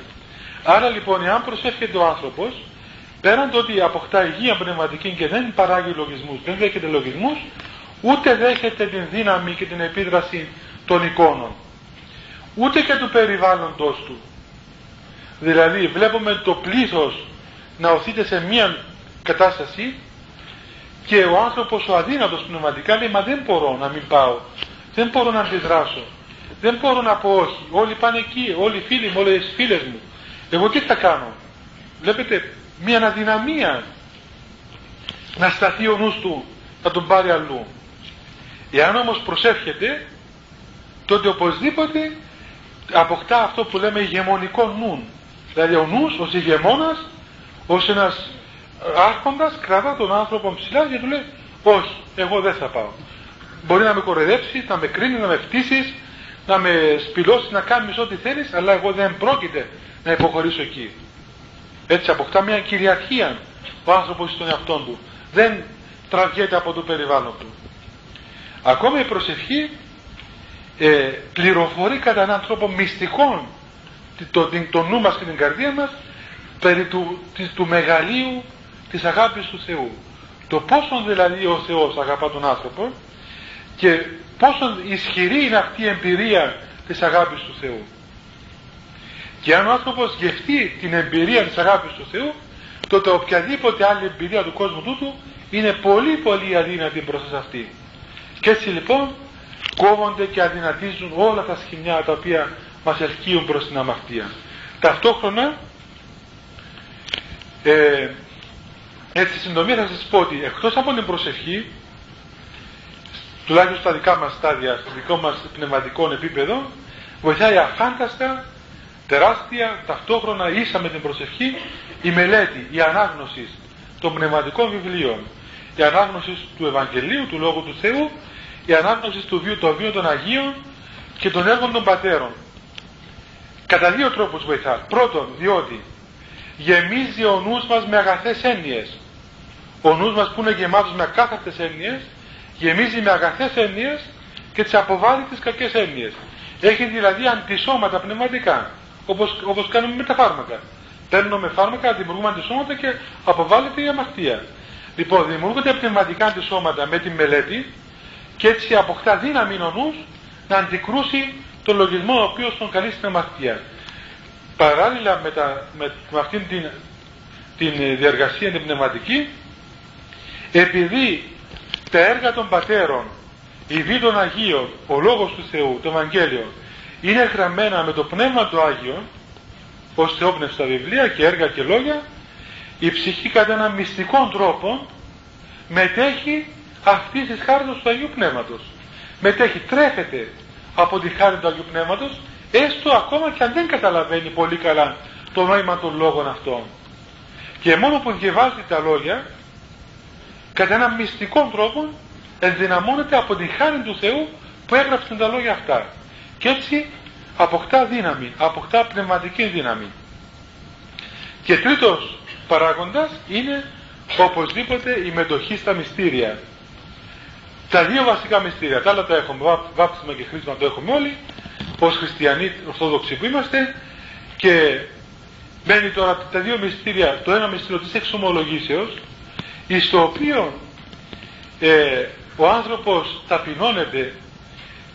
Άρα λοιπόν εάν προσεύχεται ο άνθρωπος πέραν το ότι αποκτά υγεία πνευματική και δεν παράγει λογισμούς, δεν δέχεται λογισμούς ούτε δέχεται την δύναμη και την επίδραση των εικόνων ούτε και του περιβάλλοντος του δηλαδή βλέπουμε το πλήθος να οθείται σε μία κατάσταση και ο άνθρωπος ο αδύνατος πνευματικά λέει μα δεν μπορώ να μην πάω, δεν μπορώ να αντιδράσω, δεν μπορώ να πω όχι, όλοι πάνε εκεί, όλοι οι φίλοι μου, όλες οι φίλες μου. Εγώ τι θα κάνω; Βλέπετε μια αδυναμία να σταθεί ο νους του, να τον πάρει αλλού. Εάν όμως προσεύχεται, τότε οπωσδήποτε αποκτά αυτό που λέμε ηγεμονικό νου. Δηλαδή ο νους ως ηγεμόνας, ως ένας άρχοντας κρατά τον άνθρωπο ψηλά και του λέει όχι, εγώ δεν θα πάω. Μπορεί να με κοροϊδέψει, να με κρίνει, να με φτύσεις, να με σπηλώσει, να κάνεις ό,τι θέλεις, αλλά εγώ δεν πρόκειται να υποχωρήσω εκεί. Έτσι αποκτά μια κυριαρχία ο άνθρωπος στον εαυτό του. Δεν τραβιέται από το περιβάλλον του. Ακόμα η προσευχή ε, πληροφορεί κατά έναν τρόπο μυστικών το, το, το νου μας και την καρδία μας περί του, του μεγαλείου της αγάπης του Θεού. Το πόσο δηλαδή ο Θεός αγαπά τον άνθρωπο και πόσο ισχυρή είναι αυτή η εμπειρία της αγάπης του Θεού. Και αν ο άνθρωπος γευτεί την εμπειρία της αγάπης του Θεού, τότε οποιαδήποτε άλλη εμπειρία του κόσμου τούτου είναι πολύ πολύ αδύνατη μπροστά σε αυτή. Και έτσι λοιπόν κόβονται και αδυνατίζουν όλα τα σχοινιά τα οποία μας ελκύουν προς την αμαρτία. Ταυτόχρονα ε, έτσι, συντομία θα σας πω ότι εκτός από την προσευχή, τουλάχιστον στα δικά μας στάδια, στο δικό μας πνευματικό επίπεδο, βοηθάει αφάνταστα, τεράστια, ταυτόχρονα ίσα με την προσευχή, η μελέτη, η ανάγνωση των πνευματικών βιβλίων, η ανάγνωση του Ευαγγελίου, του Λόγου του Θεού, η ανάγνωσης του βίου, των βίων των Αγίων και των έργων των Πατέρων. Κατά δύο τρόπους βοηθάς. Πρώτον, διότι γεμίζει ο νους μας με αγαθές έννοιες ο νους μας που είναι γεμάτος με ακάθαρτες έννοιες γεμίζει με αγαθές έννοιες και τις αποβάλλει τις κακές έννοιες έχει δηλαδή αντισώματα πνευματικά όπως, όπως κάνουμε με τα φάρμακα παίρνουμε φάρμακα, δημιουργούμε αντισώματα και αποβάλλεται η αμαρτία λοιπόν δημιουργούνται πνευματικά αντισώματα με τη μελέτη και έτσι αποκτά δύναμη ο νους να αντικρούσει τον λογισμό ο οποίος τον καλεί στην αμαρτία. Παράλληλα με, τα, με, με αυτήν την, την διαργασία την πνευματική επειδή τα έργα των πατέρων, η βή των Αγίων, ο Λόγος του Θεού, το Ευαγγέλιο, είναι γραμμένα με το Πνεύμα του Άγιο, ως θεόπνευστα βιβλία και έργα και λόγια, η ψυχή κατά έναν μυστικό τρόπο μετέχει αυτή τη χάρη του Αγίου Πνεύματος. Μετέχει, τρέφεται από τη χάρη του Αγίου Πνεύματος, έστω ακόμα και αν δεν καταλαβαίνει πολύ καλά το νόημα των λόγων αυτών. Και μόνο που διαβάζει τα λόγια, κατά έναν μυστικό τρόπο, ενδυναμώνεται από τη χάρη του Θεού που έγραψε τα λόγια αυτά. Και έτσι αποκτά δύναμη, αποκτά πνευματική δύναμη. Και τρίτος παράγοντας είναι οπωσδήποτε η μετοχή στα μυστήρια. Τα δύο βασικά μυστήρια, τα άλλα τα έχουμε, βάπτισμα και χρήσμα το έχουμε όλοι, ως χριστιανοί ορθόδοξοι που είμαστε. Και μένει τώρα τα δύο μυστήρια, το ένα μυστήριο της εξομολογήσεως, εις το οποίο ε, ο άνθρωπος ταπεινώνεται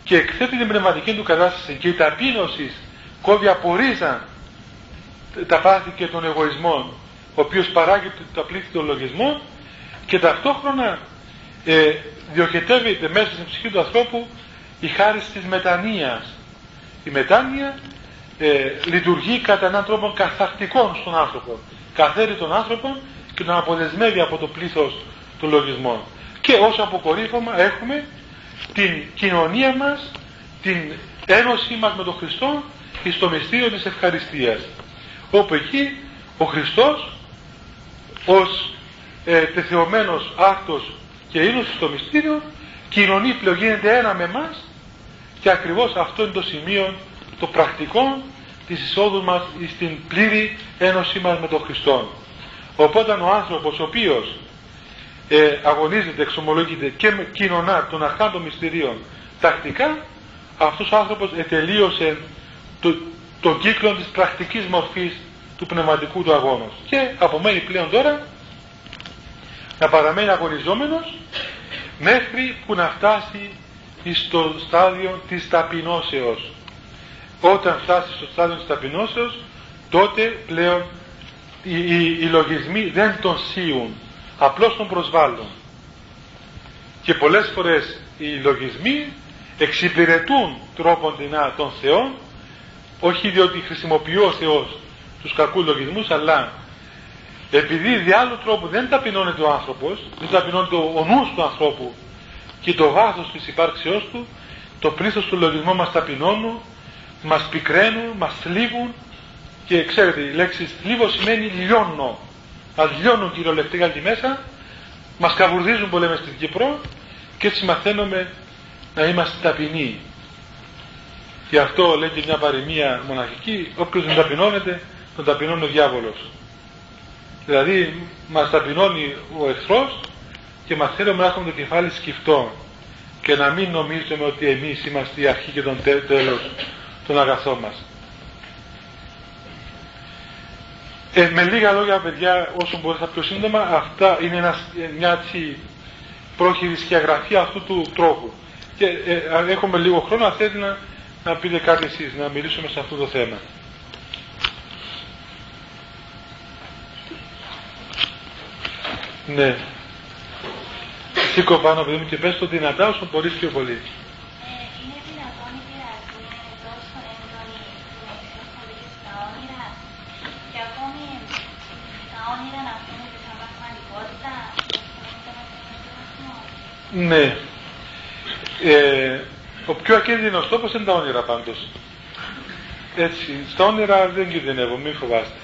και εκθέτει την πνευματική του κατάσταση και η ταπείνωση κόβει από ρίζα τα πάθη και των εγωισμών ο οποίος παράγει τα πλήθη των λογισμών και ταυτόχρονα ε, διοχετεύεται μέσα στην ψυχή του ανθρώπου η χάρη της μετανοίας. Η μετάνοια ε, λειτουργεί κατά έναν τρόπο καθαρτικό στον άνθρωπο. Καθαίρει τον άνθρωπο και τον αποδεσμεύει από το πλήθος των λογισμών. Και ως αποκορύφωμα έχουμε την κοινωνία μας, την ένωσή μας με τον Χριστό και στο μυστήριο της ευχαριστίας. Όπου εκεί ο Χριστός ως ε, τεθεωμένος άκτος και ίνος στο μυστήριο κοινωνεί πλέον γίνεται ένα με εμάς και ακριβώς αυτό είναι το σημείο το πρακτικό της εισόδου μας στην πλήρη ένωσή μας με τον Χριστό. Οπότε ο άνθρωπος ο οποίος ε, αγωνίζεται, εξομολογείται και κοινωνά των αρχών των μυστηρίων τακτικά, αυτός ο άνθρωπος ετελείωσε το, τον κύκλο της πρακτικής μορφής του πνευματικού του αγώνος. Και απομένει πλέον τώρα να παραμένει αγωνιζόμενος μέχρι που να φτάσει στο στάδιο της ταπεινώσεως. Όταν φτάσει στο στάδιο της ταπεινώσεως, τότε πλέον οι, οι, οι λογισμοί δεν τον σύουν απλώς τον προσβάλλουν. Και πολλές φορές οι λογισμοί εξυπηρετούν τρόπον δεινά των Θεών, όχι διότι χρησιμοποιεί ο Θεός τους κακούς λογισμούς, αλλά επειδή δι' άλλου τρόπου δεν ταπεινώνεται ο άνθρωπος, δεν ταπεινώνεται ο νους του ανθρώπου και το βάθος της υπάρξεώς του, το πλήθος του λογισμού μας ταπεινώνουν, μας πικραίνουν, μας θλίβουν και ξέρετε η λέξη θλίβω σημαίνει λιώνω μας λιώνουν κυριολεκτικά εκεί μέσα, μας καβουρδίζουν που λέμε στην Κύπρο και έτσι μαθαίνουμε να είμαστε ταπεινοί. Και αυτό λέει και μια παροιμία μοναχική, όποιος δεν ταπεινώνεται, τον ταπεινώνει ο διάβολος. Δηλαδή μας ταπεινώνει ο εχθρός και μαθαίνουμε να έχουμε το κεφάλι σκυφτό και να μην νομίζουμε ότι εμείς είμαστε η αρχή και το τέλος των αγαθών μας. Ε, με λίγα λόγια, παιδιά, όσο μπορούσα πιο σύντομα, αυτά είναι ένας, μια έτσι πρόχειρη σκιαγραφία αυτού του τρόπου. Και ε, αν έχουμε λίγο χρόνο, αν θέλετε να, να πείτε κάτι εσείς, να μιλήσουμε σε αυτό το θέμα. Ναι. Σήκω πάνω, παιδί μου, και πες το δυνατά όσο μπορείς πιο πολύ. Ναι. Ε, ο πιο ακίνδυνος τόπος είναι τα όνειρα πάντως. Έτσι, στα όνειρα δεν κινδυνεύω, μην φοβάστε.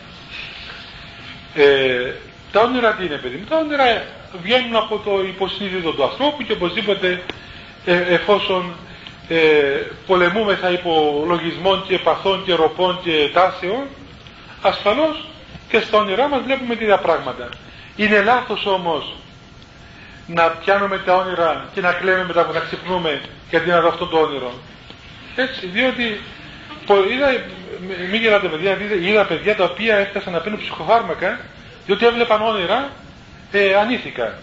Ε, τα όνειρα τι είναι παιδί μου, τα όνειρα βγαίνουν από το υποσυνείδητο του ανθρώπου και οπωσδήποτε ε, εφόσον ε, πολεμούμεθα υπό λογισμών και επαθών και ροπών και τάσεων, ασφαλώς και στα όνειρά μας βλέπουμε τέτοια πράγματα. Είναι λάθος όμως να πιάνουμε τα όνειρα και να κλαίμε μετά που να ξυπνούμε γιατί να δω αυτό το όνειρο. Έτσι, διότι είδα, μην γελάτε παιδιά, είδα παιδιά τα οποία έφτασαν να πίνουν ψυχοφάρμακα διότι έβλεπαν όνειρα ε, ανήθικα.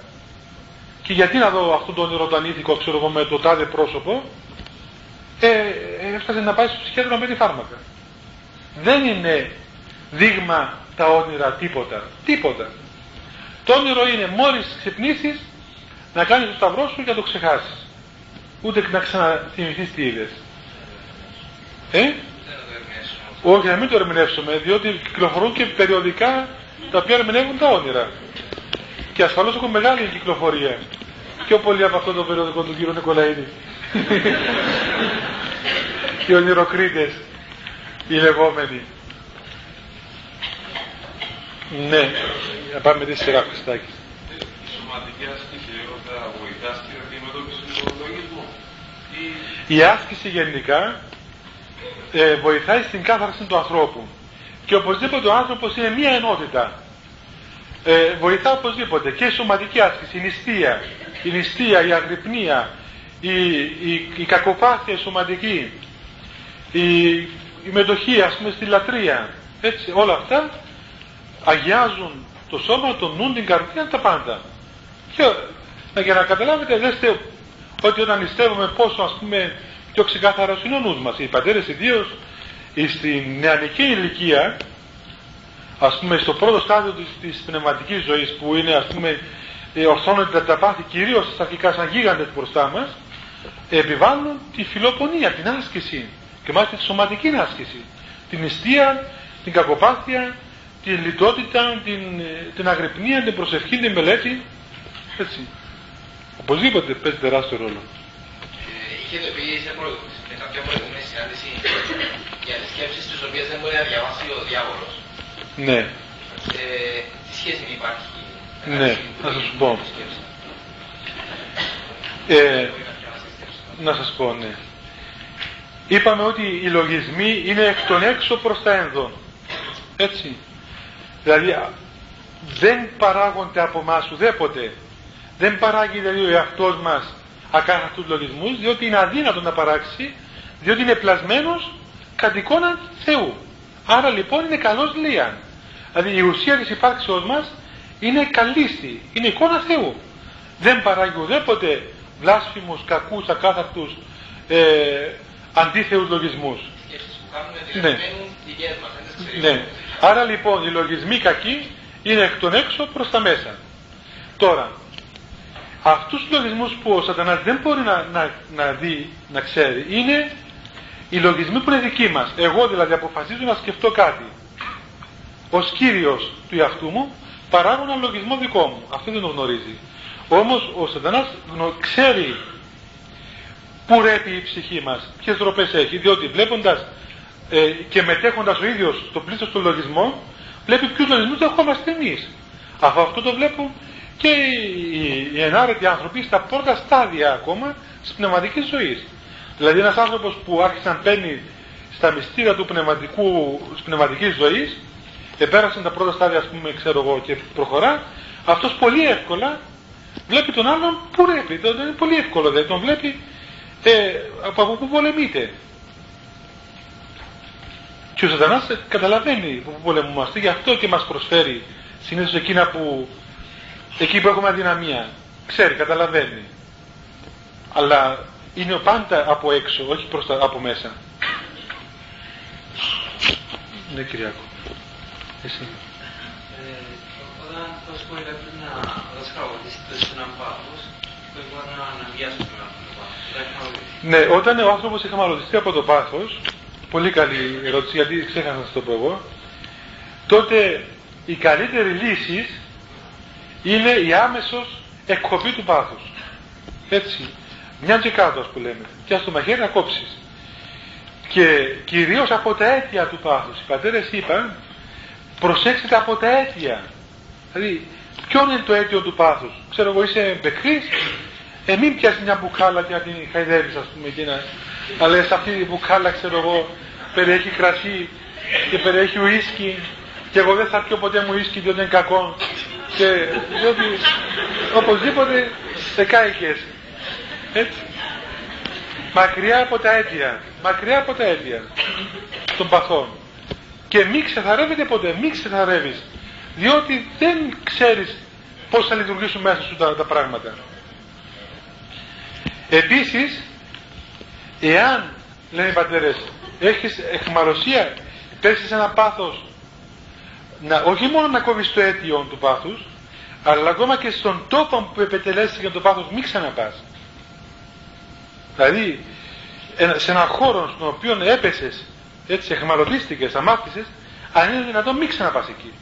Και γιατί να δω αυτό το όνειρο το ανήθικο, ξέρω εγώ, με το τάδε πρόσωπο, ε, έφτασε να πάει στο ψυχιάτρο να παίρνει φάρμακα. Δεν είναι δείγμα τα όνειρα τίποτα. Τίποτα. Το όνειρο είναι μόλις ξυπνήσεις να κάνεις το σταυρό σου και να το ξεχάσεις. Ούτε να ξαναθυμηθείς τι είδες. Ε; Όχι, να μην το ερμηνεύσουμε, διότι κυκλοφορούν και περιοδικά τα οποία ερμηνεύουν τα όνειρα. Και ασφαλώς έχουν μεγάλη κυκλοφορία. Πιο πολύ από αυτό το περιοδικό του κύριου Νικολαίδη. οι ονειροκρίτες, οι λεγόμενοι. Ναι, να πάμε τη σειρά Χριστάκη. Η σωματική άσκηση όταν βοηθά στην αντιμετώπιση του λογισμού. Η άσκηση γενικά ε, βοηθάει στην κάθαρση του ανθρώπου. Και οπωσδήποτε ο άνθρωπος είναι μία ενότητα. Ε, βοηθά οπωσδήποτε και η σωματική άσκηση, η νηστεία, η νηστεία, η αγρυπνία, η, η, η κακοπάθεια σωματική, η, η μετοχή ας πούμε στη λατρεία, έτσι, όλα αυτά αγιάζουν το σώμα, το νου, την καρδιά, τα πάντα. Και για να καταλάβετε, δέστε ότι όταν νηστεύουμε πόσο ας πούμε πιο ξεκάθαρα είναι ο νους μας. Οι πατέρες ιδίως στην νεανική ηλικία, ας πούμε στο πρώτο στάδιο της, της πνευματικής ζωής που είναι ας πούμε ε, ορθώνονται τα πάθη κυρίως στα αρχικά σαν γίγαντες μπροστά μας, επιβάλλουν τη φιλοπονία, την άσκηση και μάλιστα τη σωματική άσκηση. Την νηστεία, την κακοπάθεια, την λιτότητα, την, την αγρυπνία, την προσευχή, την μελέτη. Έτσι. Οπωσδήποτε παίζει τεράστιο ρόλο. Ε, είχετε πει σε, σε κάποια προηγούμενη συνάντηση για τις σκέψεις τις οποίες δεν μπορεί να διαβάσει ο διάβολος. Ναι. Ε, τι σχέση υπάρχει ναι, θα σας πω. Ε, να σας πω, ναι. Είπαμε ότι οι λογισμοί είναι εκ των έξω προς τα ένδον. Έτσι. Δηλαδή δεν παράγονται από εμάς ουδέποτε. Δεν παράγει δηλαδή ο εαυτός μας ακάθαρτους λογισμούς, διότι είναι αδύνατο να παράξει, διότι είναι πλασμένος κατ' εικόνα Θεού. Άρα λοιπόν είναι καλός λίαν. Δηλαδή η ουσία της υπάρξεώς μας είναι καλύστη, είναι εικόνα Θεού. Δεν παράγει ουδέποτε βλάσφημους, κακούς, ακάθαρτους, ε, αντίθεους λογισμούς. Ναι. ναι. Άρα λοιπόν οι λογισμοί κακοί είναι εκ των έξω προς τα μέσα. Τώρα, αυτούς τους λογισμούς που ο σατανάς δεν μπορεί να, να, να δει, να ξέρει, είναι οι λογισμοί που είναι δικοί μας. Εγώ δηλαδή αποφασίζω να σκεφτώ κάτι. Ως κύριος του εαυτού μου παράγω ένα λογισμό δικό μου. Αυτό δεν το γνωρίζει. Όμως ο σατανάς ξέρει πού ρέπει η ψυχή μας, ποιες τροπές έχει, διότι βλέποντας ε, και μετέχοντας ο ίδιος το πλήθος του λογισμό, βλέπει ποιους λογισμούς δεχόμαστε εμείς. Αφού αυτό το βλέπουν και οι, οι ενάρετοι άνθρωποι στα πρώτα στάδια ακόμα της πνευματικής ζωής. Δηλαδή ένας άνθρωπος που άρχισε να παίρνει στα μυστήρια του πνευματικού, της πνευματικής ζωής, επέρασε τα πρώτα στάδια ας πούμε ξέρω εγώ και προχωρά, αυτός πολύ εύκολα βλέπει τον άλλον που ρέπει, είναι πολύ εύκολο δεν τον βλέπει ε, από πού πολεμείται. Και ο Σατανάς καταλαβαίνει που πολεμούμαστε, γι' αυτό και μας προσφέρει συνήθως εκείνα που, εκεί που έχουμε αδυναμία. Ξέρει, καταλαβαίνει. Αλλά είναι πάντα από έξω, όχι προς τα, από μέσα. Ναι, Κυριακό. Εσύ. Ε, όταν θα σου πω κάποιος να δασκαλωτιστεί έναν πάθος, πρέπει να αναβιάσει τον άνθρωπο. Ναι, όταν ο άνθρωπος έχει μαλωτιστεί από το πάθος, πολύ καλή ερώτηση γιατί ξέχασα να το πω εγώ, τότε η καλύτερη λύση είναι η άμεσος εκκοπή του πάθους. Έτσι, μιας και κάτω που λέμε, και ας το μαχαίρι να κόψεις. Και κυρίως από τα αίτια του πάθους. Οι πατέρες είπαν, προσέξτε από τα αίτια. Δηλαδή, ποιο είναι το αίτιο του πάθους. Ξέρω εγώ είσαι μπεκρής, ε, μην πιάσεις μια μπουκάλα και να την χαϊδεύεις ας πούμε και να... Αλλά σε αυτή την μπουκάλα ξέρω εγώ περιέχει κρασί και περιέχει ουίσκι και εγώ δεν θα πιω ποτέ μου ουίσκι διότι είναι κακό και διότι οπωσδήποτε σε κάηκες έτσι. Μακριά από τα αίτια. Μακριά από τα αίτια. Των παθών και μην ξεθαρεύεται ποτέ. Μην ξεθαρεύεις. Διότι δεν ξέρεις πώς θα λειτουργήσουν μέσα σου τα, τα πράγματα. Επίσης εάν λένε οι πατέρες έχεις εχμαλωσία πέσεις ένα πάθος να, όχι μόνο να κόβεις το αίτιο του πάθους αλλά ακόμα και στον τόπο που επετελέσεις για το πάθος μην ξαναπάς δηλαδή σε έναν χώρο στον οποίο έπεσες έτσι εχμαλωτίστηκες, αμάθησες αν είναι δυνατόν μην ξαναπάς εκεί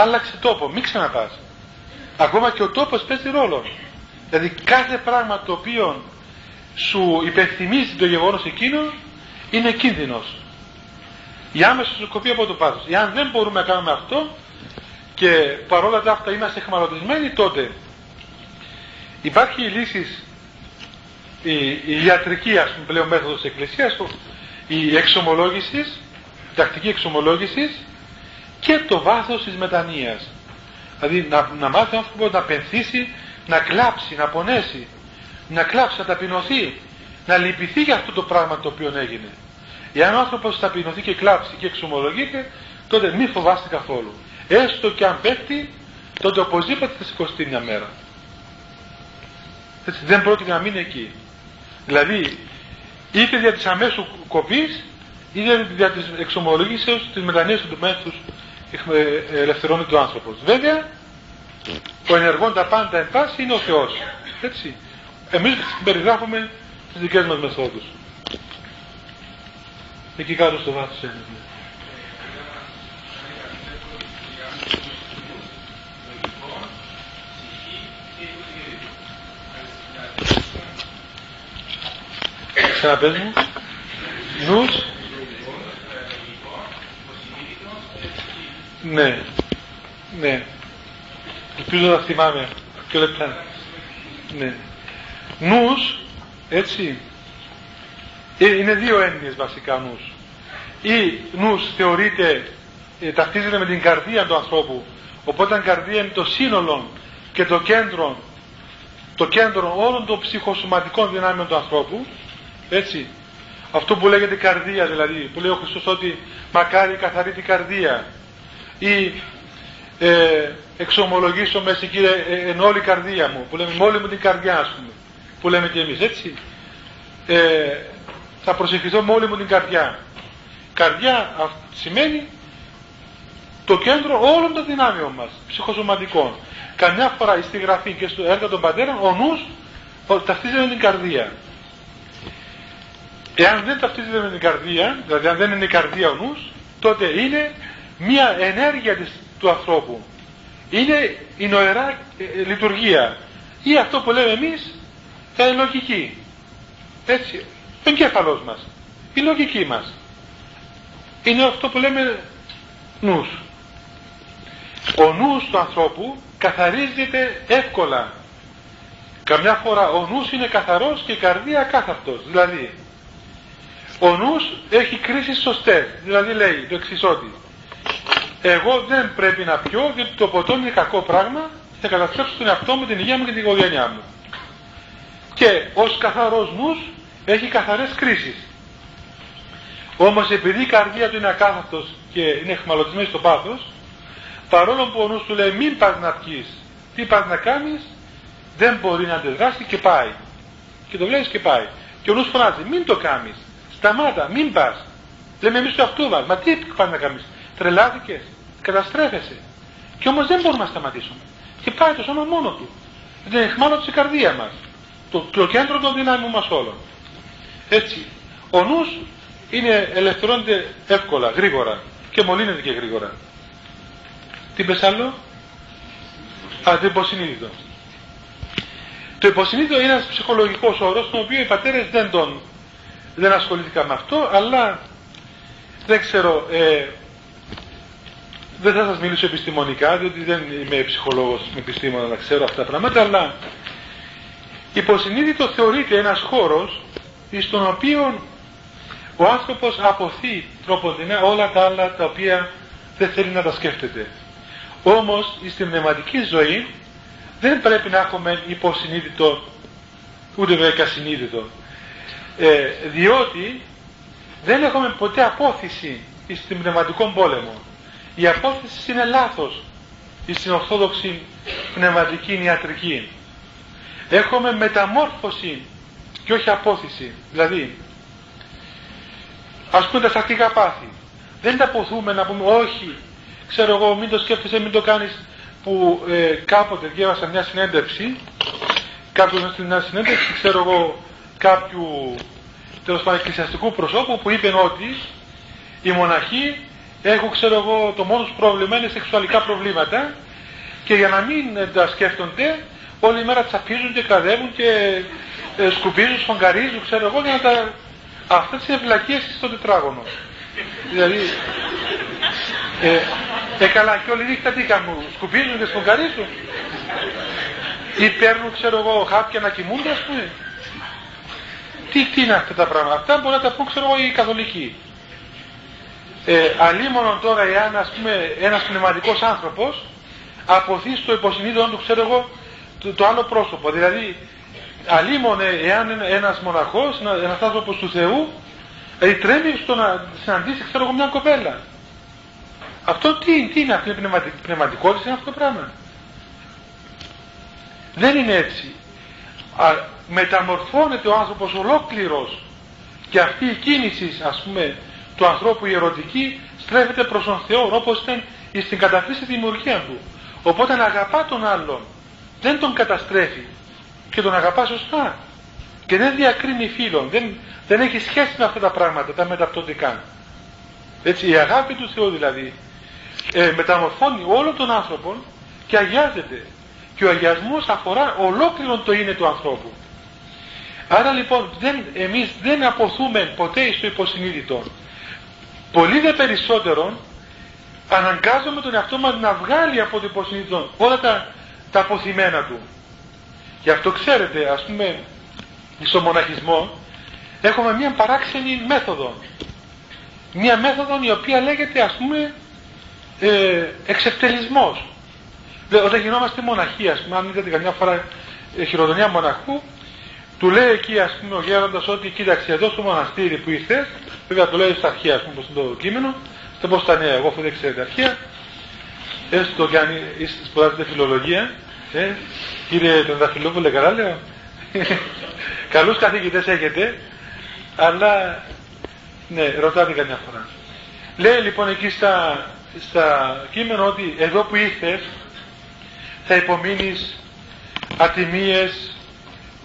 άλλαξε τόπο, μην ξαναπάς. Ακόμα και ο τόπος παίζει ρόλο. Δηλαδή κάθε πράγμα το οποίο σου υπενθυμίζει το γεγονός εκείνο είναι κίνδυνος. Η άμεση σου κοπεί από το πάθος. Εάν δεν μπορούμε να κάνουμε αυτό και παρόλα τα αυτά είμαστε εχμαλωτισμένοι τότε υπάρχει η λύσης η, η ιατρική ας πούμε πλέον μέθοδος της Εκκλησίας η εξομολόγησης η τακτική εξομολόγησης και το βάθος της μετανοίας. Δηλαδή να, να μάθει ο άνθρωπος να πενθήσει να κλάψει, να πονέσει να κλάψει, να ταπεινωθεί να λυπηθεί για αυτό το πράγμα το οποίο έγινε. Εάν ο άνθρωπος ταπεινωθεί και κλάψει και εξομολογείται τότε μη φοβάστε καθόλου. Έστω και αν πέφτει τότε οπωσδήποτε θα σηκωστεί μια μέρα. Έτσι, δεν πρόκειται να μείνει εκεί δηλαδή είτε δια της αμέσου κοπής είτε δια της εξομολογήσεως της μετανοίας του μέθους ελευθερώνει ο άνθρωπος. Βέβαια ο ενεργών τα πάντα εν πάση είναι ο Θεός. Έτσι. Εμείς περιγράφουμε τις δικές μας μεθόδους. Εκεί κάτω στο βάθος ένευε Ξαναπες μου. Νους. Ναι. Ναι. Ελπίζω να θυμάμαι. Και λεπτά. Ναι. Νους, έτσι, ε, είναι δύο έννοιες βασικά νους. Ή νους θεωρείται, ε, ταυτίζεται με την καρδία του ανθρώπου, οπότε η καρδία είναι το σύνολο και το κέντρο, το κέντρο όλων των ψυχοσωματικών δυνάμεων του ανθρώπου, έτσι. Αυτό που λέγεται καρδία δηλαδή, που λέει ο Χριστός ότι μακάρι καθαρή την καρδία ή ε, εξομολογήσω μέσα κύριε ε, εν όλη καρδία μου, που λέμε με όλη μου την καρδιά ας πούμε, που λέμε και εμείς έτσι. Ε, θα προσευχηθώ με όλη μου την καρδιά. Καρδιά σημαίνει το κέντρο όλων των δυνάμεων μας, ψυχοσωματικών. Καμιά φορά στη γραφή και στο έργο των πατέρων ο νους ταυτίζεται με την καρδία. Εάν δεν ταυτίζεται με την καρδία, δηλαδή αν δεν είναι η καρδία ο νους, τότε είναι μια ενέργεια της, του ανθρώπου. Είναι η νοερά ε, λειτουργία. Ή αυτό που λέμε εμείς, η λογική. Έτσι, ο εγκέφαλός μας. Η λογική μας. Είναι αυτό που λέμε νους. Ο νους του ανθρώπου καθαρίζεται εύκολα. Καμιά φορά ο νους είναι καθαρός και η καρδία κάθαρτος. Δηλαδή, ο νους έχει κρίσεις σωστές. Δηλαδή λέει το εξής ότι εγώ δεν πρέπει να πιω διότι το ποτό είναι κακό πράγμα θα καταστρέψω τον εαυτό μου, την υγεία μου και την οικογένειά μου. Και ως καθαρός νους έχει καθαρές κρίσεις. Όμως επειδή η καρδία του είναι ακάθαρτος και είναι εχμαλωτισμένη στο πάθος, παρόλο που ο νους του λέει μην πας να πιείς, τι πας να κάνεις, δεν μπορεί να αντιδράσει και πάει. Και το βλέπεις και πάει. Και ο νους φωνάζει μην το κάνεις. Σταμάτα, μην πας. Λέμε εμείς το αυτό μα. Μα τι πάνε να κάνεις. Τρελάθηκες, καταστρέφεσαι. Και όμως δεν μπορούμε να σταματήσουμε. Και πάει το σώμα μόνο του. Δεν είναι μάλλον η καρδία μας. Το, το κέντρο των δυνάμεων μας όλων. Έτσι. Ο νους είναι ελευθερώνεται εύκολα, γρήγορα και μολύνεται και γρήγορα. Τι πες άλλο; Α, το υποσυνείδητο. Το υποσυνείδητο είναι ένας ψυχολογικός όρος τον οποίο οι πατέρες δεν τον δεν ασχολήθηκα με αυτό, αλλά δεν ξέρω, ε, δεν θα σας μιλήσω επιστημονικά, διότι δεν είμαι ψυχολόγος με επιστήμονα να ξέρω αυτά τα πράγματα, αλλά υποσυνείδητο θεωρείται ένας χώρος στον οποίο ο άνθρωπος αποθεί τροποντινά όλα τα άλλα τα οποία δεν θέλει να τα σκέφτεται. Όμως στην πνευματική ζωή δεν πρέπει να έχουμε υποσυνείδητο ούτε βέβαια συνείδητο ε, διότι δεν έχουμε ποτέ απόθεση στην πνευματικό πόλεμο. Η απόθεση είναι λάθος στην ορθόδοξη πνευματική ιατρική. Έχουμε μεταμόρφωση και όχι απόθεση. Δηλαδή, ας πούμε τα σακτικά πάθη. Δεν τα αποθούμε να πούμε όχι, ξέρω εγώ μην το σκέφτεσαι, μην το κάνεις που ε, κάποτε διέβασα μια συνέντευξη κάποιος στην μια συνέντευξη ξέρω εγώ κάποιου τέλος πάντων εκκλησιαστικού προσώπου που είπε ότι οι μοναχοί έχουν ξέρω εγώ το μόνο πρόβλημα είναι σεξουαλικά προβλήματα και για να μην τα σκέφτονται όλη η μέρα τσαπίζουν και καδεύουν και ε, σκουπίζουν, σφογγαρίζουν ξέρω εγώ για να τα... Αυτές είναι βλακίες στο τετράγωνο. δηλαδή ε, ε, καλά και όλη νύχτα τι κάνουν, σκουπίζουν και σφογγαρίζουν ή παίρνουν ξέρω εγώ χάπια να κοιμούνται ας πούμε. Τι, τι είναι αυτά τα πράγματα; Αυτά μπορεί να τα πούν ξέρω εγώ οι καθολικοί. Ε, αλίμονον τώρα εάν ας πούμε ένας πνευματικός άνθρωπος αποθεί στο υποσυνείδητο του ξέρω εγώ το, το άλλο πρόσωπο. Δηλαδή αλίμονε εάν ένας μοναχός, ένας άνθρωπος του Θεού δηλαδή τρέμει στο να συναντήσει ξέρω εγώ μια κοπέλα. Αυτό τι, τι είναι αυτή η πνευματικ, πνευματικότητα είναι αυτό το πράγμα. Δεν είναι έτσι. Α, μεταμορφώνεται ο άνθρωπος ολόκληρος και αυτή η κίνηση ας πούμε του ανθρώπου η ερωτική στρέφεται προς τον Θεό όπως ήταν στην καταφύση δημιουργία του. Οπότε να αγαπά τον άλλον δεν τον καταστρέφει και τον αγαπά σωστά και δεν διακρίνει φίλων, δεν, δεν έχει σχέση με αυτά τα πράγματα, τα μεταπτωτικά. Έτσι η αγάπη του Θεού δηλαδή ε, μεταμορφώνει όλο τον άνθρωπο και αγιάζεται και ο αγιασμός αφορά ολόκληρο το είναι του ανθρώπου. Άρα λοιπόν δεν, εμείς δεν αποθούμε ποτέ στο υποσυνείδητο. Πολύ δε περισσότερο αναγκάζουμε τον εαυτό μας να βγάλει από το υποσυνείδητο όλα τα, τα αποθυμένα του. Γι' αυτό ξέρετε ας πούμε στο μοναχισμό έχουμε μια παράξενη μέθοδο. Μια μέθοδο η οποία λέγεται ας πούμε ε, εξευτελισμός. Όταν γινόμαστε μοναχοί, ας πούμε, αν είδατε καμιά φορά ε, χειροδονία μοναχού, του λέει εκεί ας πούμε ο γέροντας ότι κοίταξε εδώ στο μοναστήρι που ήρθες, βέβαια το λέει στα αρχαία ας πούμε πως είναι το κείμενο, στο πως ήταν εγώ αφού δεν ξέρετε αρχαία, έστω και αν σπουδάζετε φιλολογία, ε, κύριε Τρενταφυλόπουλε καλά λέω, καλούς καθηγητές έχετε, αλλά ναι, ρωτάτε καμιά φορά. Λέει λοιπόν εκεί στα, στα κείμενα ότι εδώ που ήρθες θα υπομείνεις ατιμίες,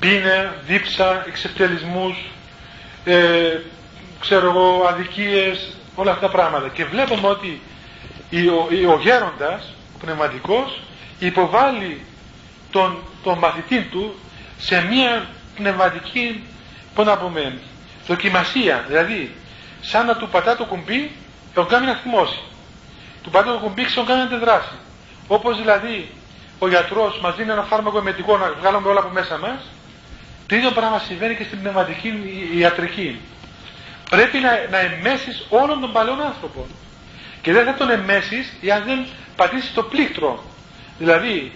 πείνα, δίψα, εξευτελισμούς, ε, ξέρω εγώ, αδικίες, όλα αυτά τα πράγματα. Και βλέπουμε ότι ο, ο γέροντας, ο πνευματικός, υποβάλλει τον, τον μαθητή του σε μια πνευματική, πώς να πούμε, δοκιμασία. Δηλαδή, σαν να του πατά το κουμπί, τον κάνει να θυμώσει. Του πατά το κουμπί, και τον κάνει να αντιδράσει. Όπως δηλαδή ο γιατρός μας δίνει ένα φάρμακο εμετικό να βγάλουμε όλα από μέσα μας, το ίδιο πράγμα συμβαίνει και στην πνευματική ιατρική. Πρέπει να, να εμέσεις όλον τον παλαιόν άνθρωπο. Και δεν θα τον εμέσεις εάν δεν πατήσεις το πλήκτρο. Δηλαδή,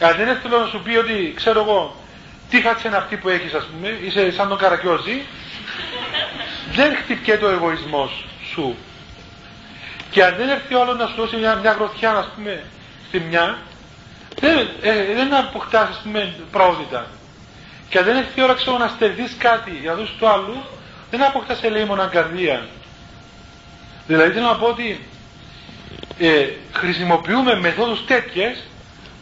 αν δεν θέλω να σου πει ότι, ξέρω εγώ, τι φάτσε είναι αυτή που έχεις ας πούμε, είσαι σαν τον καρακιόζη, δεν χτυπιέται ο εγωισμός σου. Και αν δεν έρθει όλο να σου δώσει μια, μια γροθιά, ας πούμε, στη μια, δεν, ε, δεν αποκτάς ας πούμε πρόδειτα. Και αν δεν έχει ώρα ξέρω να στερηθείς κάτι για να δώσεις του άλλου, δεν αποκτάς ελεήμονα καρδία. Δηλαδή θέλω να πω ότι ε, χρησιμοποιούμε μεθόδους τέτοιες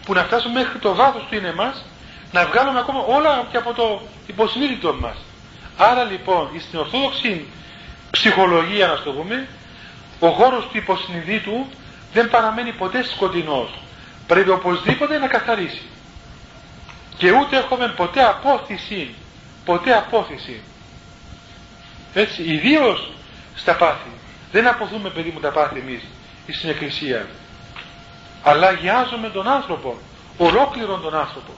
που να φτάσουμε μέχρι το βάθος του είναι μας, να βγάλουμε ακόμα όλα και από το υποσυνείδητο μας. Άρα λοιπόν στην ορθόδοξη ψυχολογία να το πούμε, ο χώρος του υποσυνειδήτου δεν παραμένει ποτέ σκοτεινός πρέπει οπωσδήποτε να καθαρίσει. Και ούτε έχουμε ποτέ απόθυση, ποτέ απόθυση. Έτσι, ιδίως στα πάθη. Δεν αποθούμε παιδί μου τα πάθη εμείς στην Εκκλησία. Αλλά αγιάζουμε τον άνθρωπο, ολόκληρον τον άνθρωπο.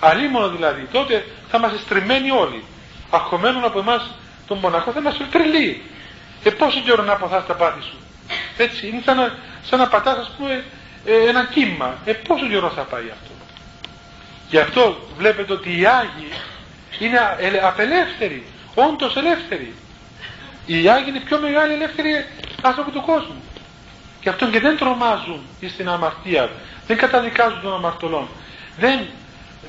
Αλίμονο δηλαδή, τότε θα είμαστε στριμμένοι όλοι. Αχωμένων από εμάς τον μοναχό θα είμαστε τρελοί. Ε, πόσο καιρό να αποθάς τα πάθη σου. Έτσι, είναι σαν να, σαν να πατάς ας πούμε ε, ένα κύμα. Ε, πόσο καιρό θα πάει αυτό. Γι' αυτό βλέπετε ότι οι Άγιοι είναι απελεύθεροι, όντως ελεύθεροι. Οι Άγιοι είναι οι πιο μεγάλοι ελεύθεροι άνθρωποι του κόσμου. Και αυτό και δεν τρομάζουν στην αμαρτία, δεν καταδικάζουν τον αμαρτωλόν. Δεν,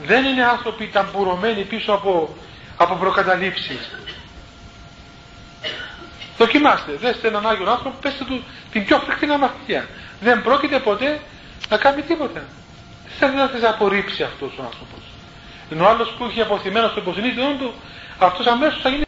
δεν είναι άνθρωποι ταμπουρωμένοι πίσω από, από προκαταλήψεις. Δοκιμάστε, δέστε έναν Άγιο άνθρωπο, πέστε του την πιο φρικτή αμαρτία δεν πρόκειται ποτέ να κάνει τίποτα. Δεν θα να απορρίψει αυτός ο άνθρωπος. Ενώ ο άλλος που έχει αποθυμένο στο υποσυνείδητο του, αυτός αμέσως θα γίνει